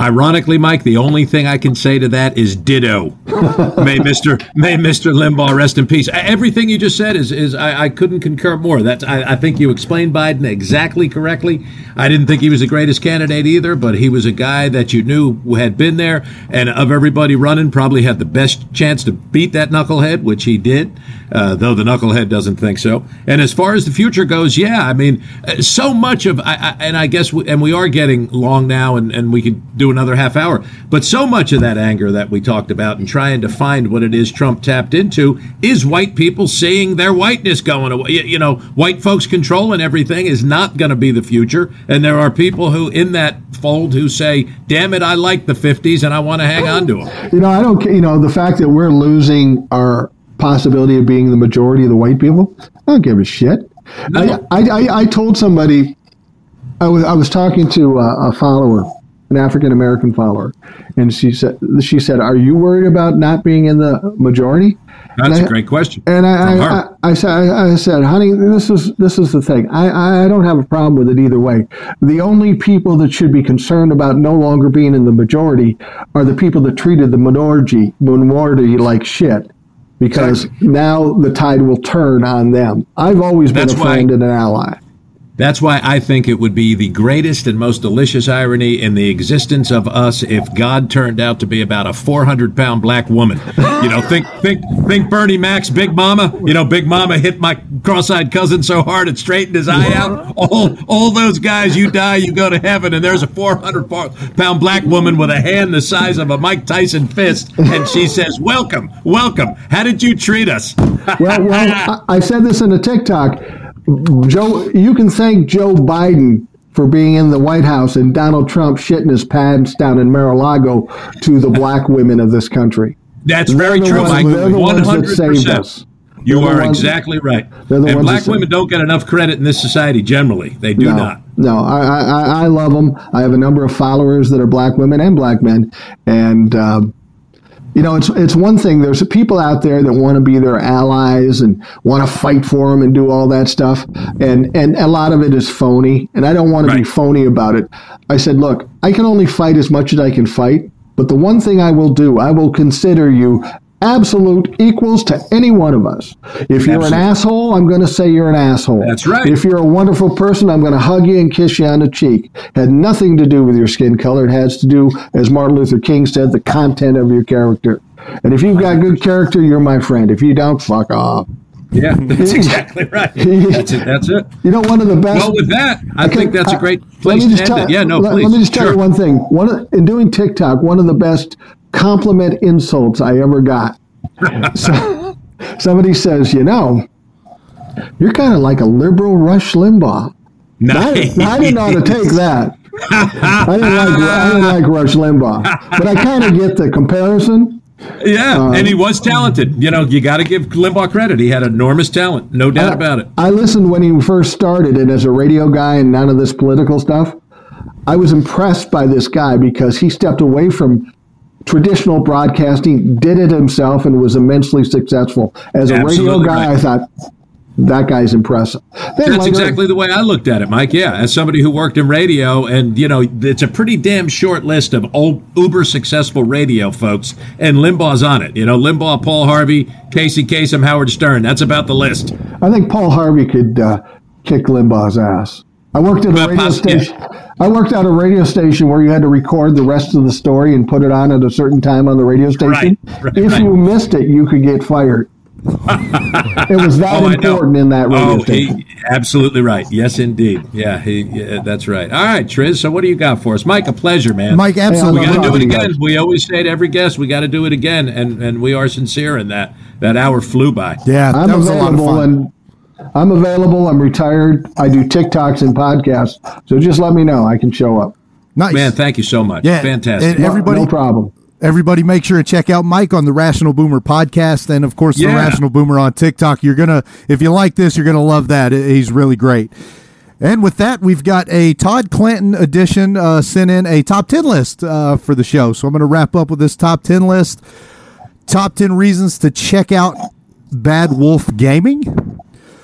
Ironically, Mike, the only thing I can say to that is ditto. may Mister May Mister Limbaugh rest in peace. Everything you just said is is I, I couldn't concur more. That I, I, think you explained Biden exactly correctly. I didn't think he was the greatest candidate either, but he was a guy that you knew had been there, and of everybody running, probably had the best chance to beat that knucklehead, which he did. Uh, though the knucklehead doesn't think so. And as far as the future goes, yeah, I mean, uh, so much of, I, I, and I guess, we, and we are getting long now, and, and we could do another half hour. But so much of that anger that we talked about and trying to find what it is Trump tapped into is white people seeing their whiteness going away. You, know, white folks controlling everything is not going to be the future. And there are people who, in that fold, who say, damn it, I like the 50s and I want to hang on to them. You know, I don't, you know, the fact that we're losing our possibility of being the majority of the white people, I don't give a shit. No. I, I, I, told somebody, I was, I was talking to a, a follower, an African American follower, and she said, she said, "Are you worried about not being in the majority?" That's a great question. And I, I, I, I, said, I, said, honey, this is this is the thing. I, I don't have a problem with it either way. The only people that should be concerned about no longer being in the majority are the people that treated the minority minority like shit because exactly. now the tide will turn on them. I've always been a friend and an ally. That's why I think it would be the greatest and most delicious irony in the existence of us if God turned out to be about a 400 pound black woman. You know, think, think, think Bernie Mac's Big Mama. You know, Big Mama hit my cross-eyed cousin so hard it straightened his eye out. All, all those guys, you die, you go to heaven, and there's a 400 pound black woman with a hand the size of a Mike Tyson fist, and she says, "Welcome, welcome. How did you treat us?" well, well, I said this in a TikTok Joe, you can thank Joe Biden for being in the White House and Donald Trump shitting his pants down in Mar-a-Lago to the black women of this country. That's very true, ones, Mike. One hundred percent. You are ones, exactly right. And black women don't get enough credit in this society generally. They do no, not. No, I, I, I love them. I have a number of followers that are black women and black men, and um, you know, it's it's one thing. There's people out there that want to be their allies and want to fight for them and do all that stuff, and and a lot of it is phony. And I don't want right. to be phony about it. I said, look, I can only fight as much as I can fight. But the one thing I will do, I will consider you absolute equals to any one of us. If you're Absolutely. an asshole, I'm going to say you're an asshole. That's right. If you're a wonderful person, I'm going to hug you and kiss you on the cheek. Had nothing to do with your skin color. It has to do, as Martin Luther King said, the content of your character. And if you've got good character, you're my friend. If you don't, fuck off. Yeah, that's exactly right. That's it. That's it. You know, one of the best. Well, with that, I okay, think that's a uh, great place to end tell, it. Yeah, no, let, please. Let me just tell sure. you one thing. One of, in doing TikTok, one of the best compliment insults I ever got. so, somebody says, you know, you're kind of like a liberal Rush Limbaugh. Nice. I, I didn't know how to take that. I didn't like I didn't like Rush Limbaugh, but I kind of get the comparison. Yeah, um, and he was talented. You know, you got to give Limbaugh credit. He had enormous talent, no doubt I, about it. I listened when he first started, and as a radio guy and none of this political stuff, I was impressed by this guy because he stepped away from traditional broadcasting, did it himself, and was immensely successful. As a Absolutely radio guy, right. I thought that guy's impressive. Then That's exactly the way I looked at it, Mike. Yeah, as somebody who worked in radio, and you know, it's a pretty damn short list of old uber successful radio folks, and Limbaugh's on it. You know, Limbaugh, Paul Harvey, Casey Kasem, Howard Stern. That's about the list. I think Paul Harvey could uh, kick Limbaugh's ass. I worked at a radio station. Yeah. I worked at a radio station where you had to record the rest of the story and put it on at a certain time on the radio station. Right, right, if right. you missed it, you could get fired. it was that oh, important in that radio oh, station. He, absolutely right. Yes, indeed. Yeah, he, yeah, that's right. All right, Triz. So, what do you got for us, Mike? A pleasure, man. Mike, absolutely. Hey, we got to do it again. We always say to every guest, we got to do it again, and and we are sincere in that. That hour flew by. Yeah, I'm available and I'm available. I'm retired. I do TikToks and podcasts. So just let me know. I can show up. Nice. Man, thank you so much. Yeah. Fantastic. And everybody, no, no problem. Everybody make sure to check out Mike on the Rational Boomer podcast and of course yeah. the Rational Boomer on TikTok. You're going to if you like this, you're going to love that. He's really great. And with that, we've got a Todd Clanton edition uh, sent in a top 10 list uh, for the show. So I'm going to wrap up with this top 10 list. Top 10 reasons to check out Bad Wolf Gaming.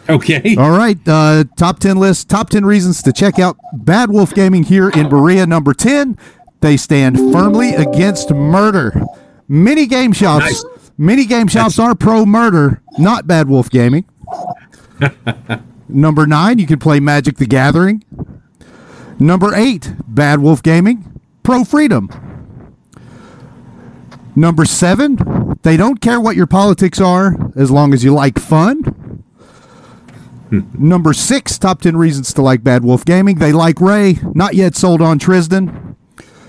Okay. All right. Uh, top 10 list. Top 10 reasons to check out Bad Wolf Gaming here in Berea. Number 10, they stand firmly against murder. Many game shops. Nice. Many game shops are pro murder, not Bad Wolf Gaming. Number nine, you can play Magic the Gathering. Number eight, Bad Wolf Gaming, pro freedom. Number seven, they don't care what your politics are as long as you like fun. Number six, top 10 reasons to like Bad Wolf Gaming. They like Ray, not yet sold on Trizdon.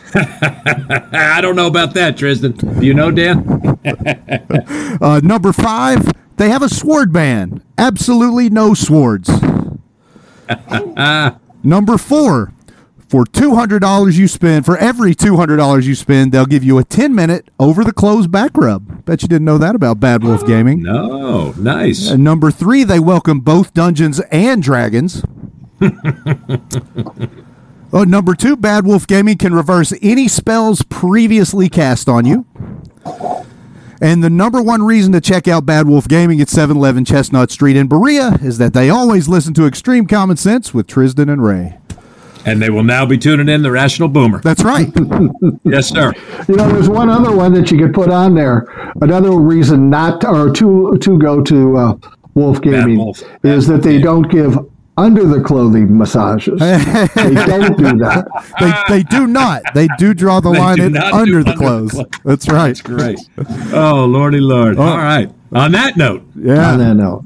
I don't know about that, Trizdon. Do you know, Dan? Uh, number five, they have a sword ban. Absolutely no swords. number four, for $200 you spend, for every $200 you spend, they'll give you a 10 minute over the clothes back rub. Bet you didn't know that about Bad Wolf oh, Gaming. No. Nice. And number three, they welcome both Dungeons and Dragons. oh, number two, Bad Wolf Gaming can reverse any spells previously cast on you. And the number one reason to check out Bad Wolf Gaming at 711 Chestnut Street in Berea is that they always listen to Extreme Common Sense with Trizdon and Ray. And they will now be tuning in the Rational Boomer. That's right. Yes, sir. You know, there's one other one that you could put on there. Another reason not or to to go to uh, Wolf Gaming Wolf. is that they don't give under the clothing massages. they don't do that. they, they do not. They do draw the They line do in under the under the clothes. clothes. That's right. Great. Oh, Lordy Lord. All right. On that note, Yeah. On that note.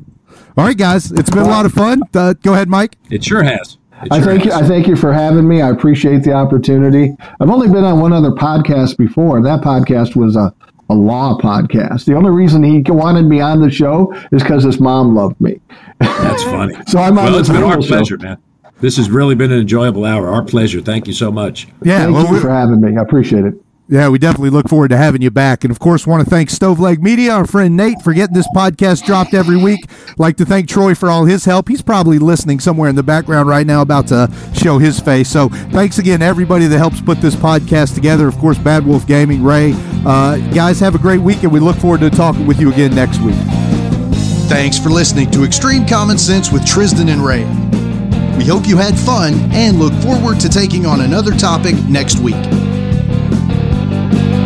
All right, guys. It's been a lot of fun. Uh, go ahead, Mike. it sure has. It I thank you. I thank you for having me. I appreciate the opportunity. I've only been on one other podcast before. That podcast was a, a law podcast. The only reason he wanted me on the show is because his mom loved me. That's funny. So I'm on well, this it's been our little show. pleasure, man. This has really been an enjoyable hour. Our pleasure. Thank you so much. Yeah. Thank well, you for having me. I appreciate it. Yeah, we definitely look forward to having you back. And of course, want to thank Stoveleg Media, our friend Nate, for getting this podcast dropped every week. Like to thank Troy for all his help. He's probably listening somewhere in the background right now, about to show his face. So thanks again, everybody that helps put this podcast together. Of course, Bad Wolf Gaming, Ray. Uh, guys, have a great week, and we look forward to talking with you again next week. Thanks for listening to Extreme Common Sense with Trizdon and Ray. We hope you had fun and look forward to taking on another topic next week. Bye.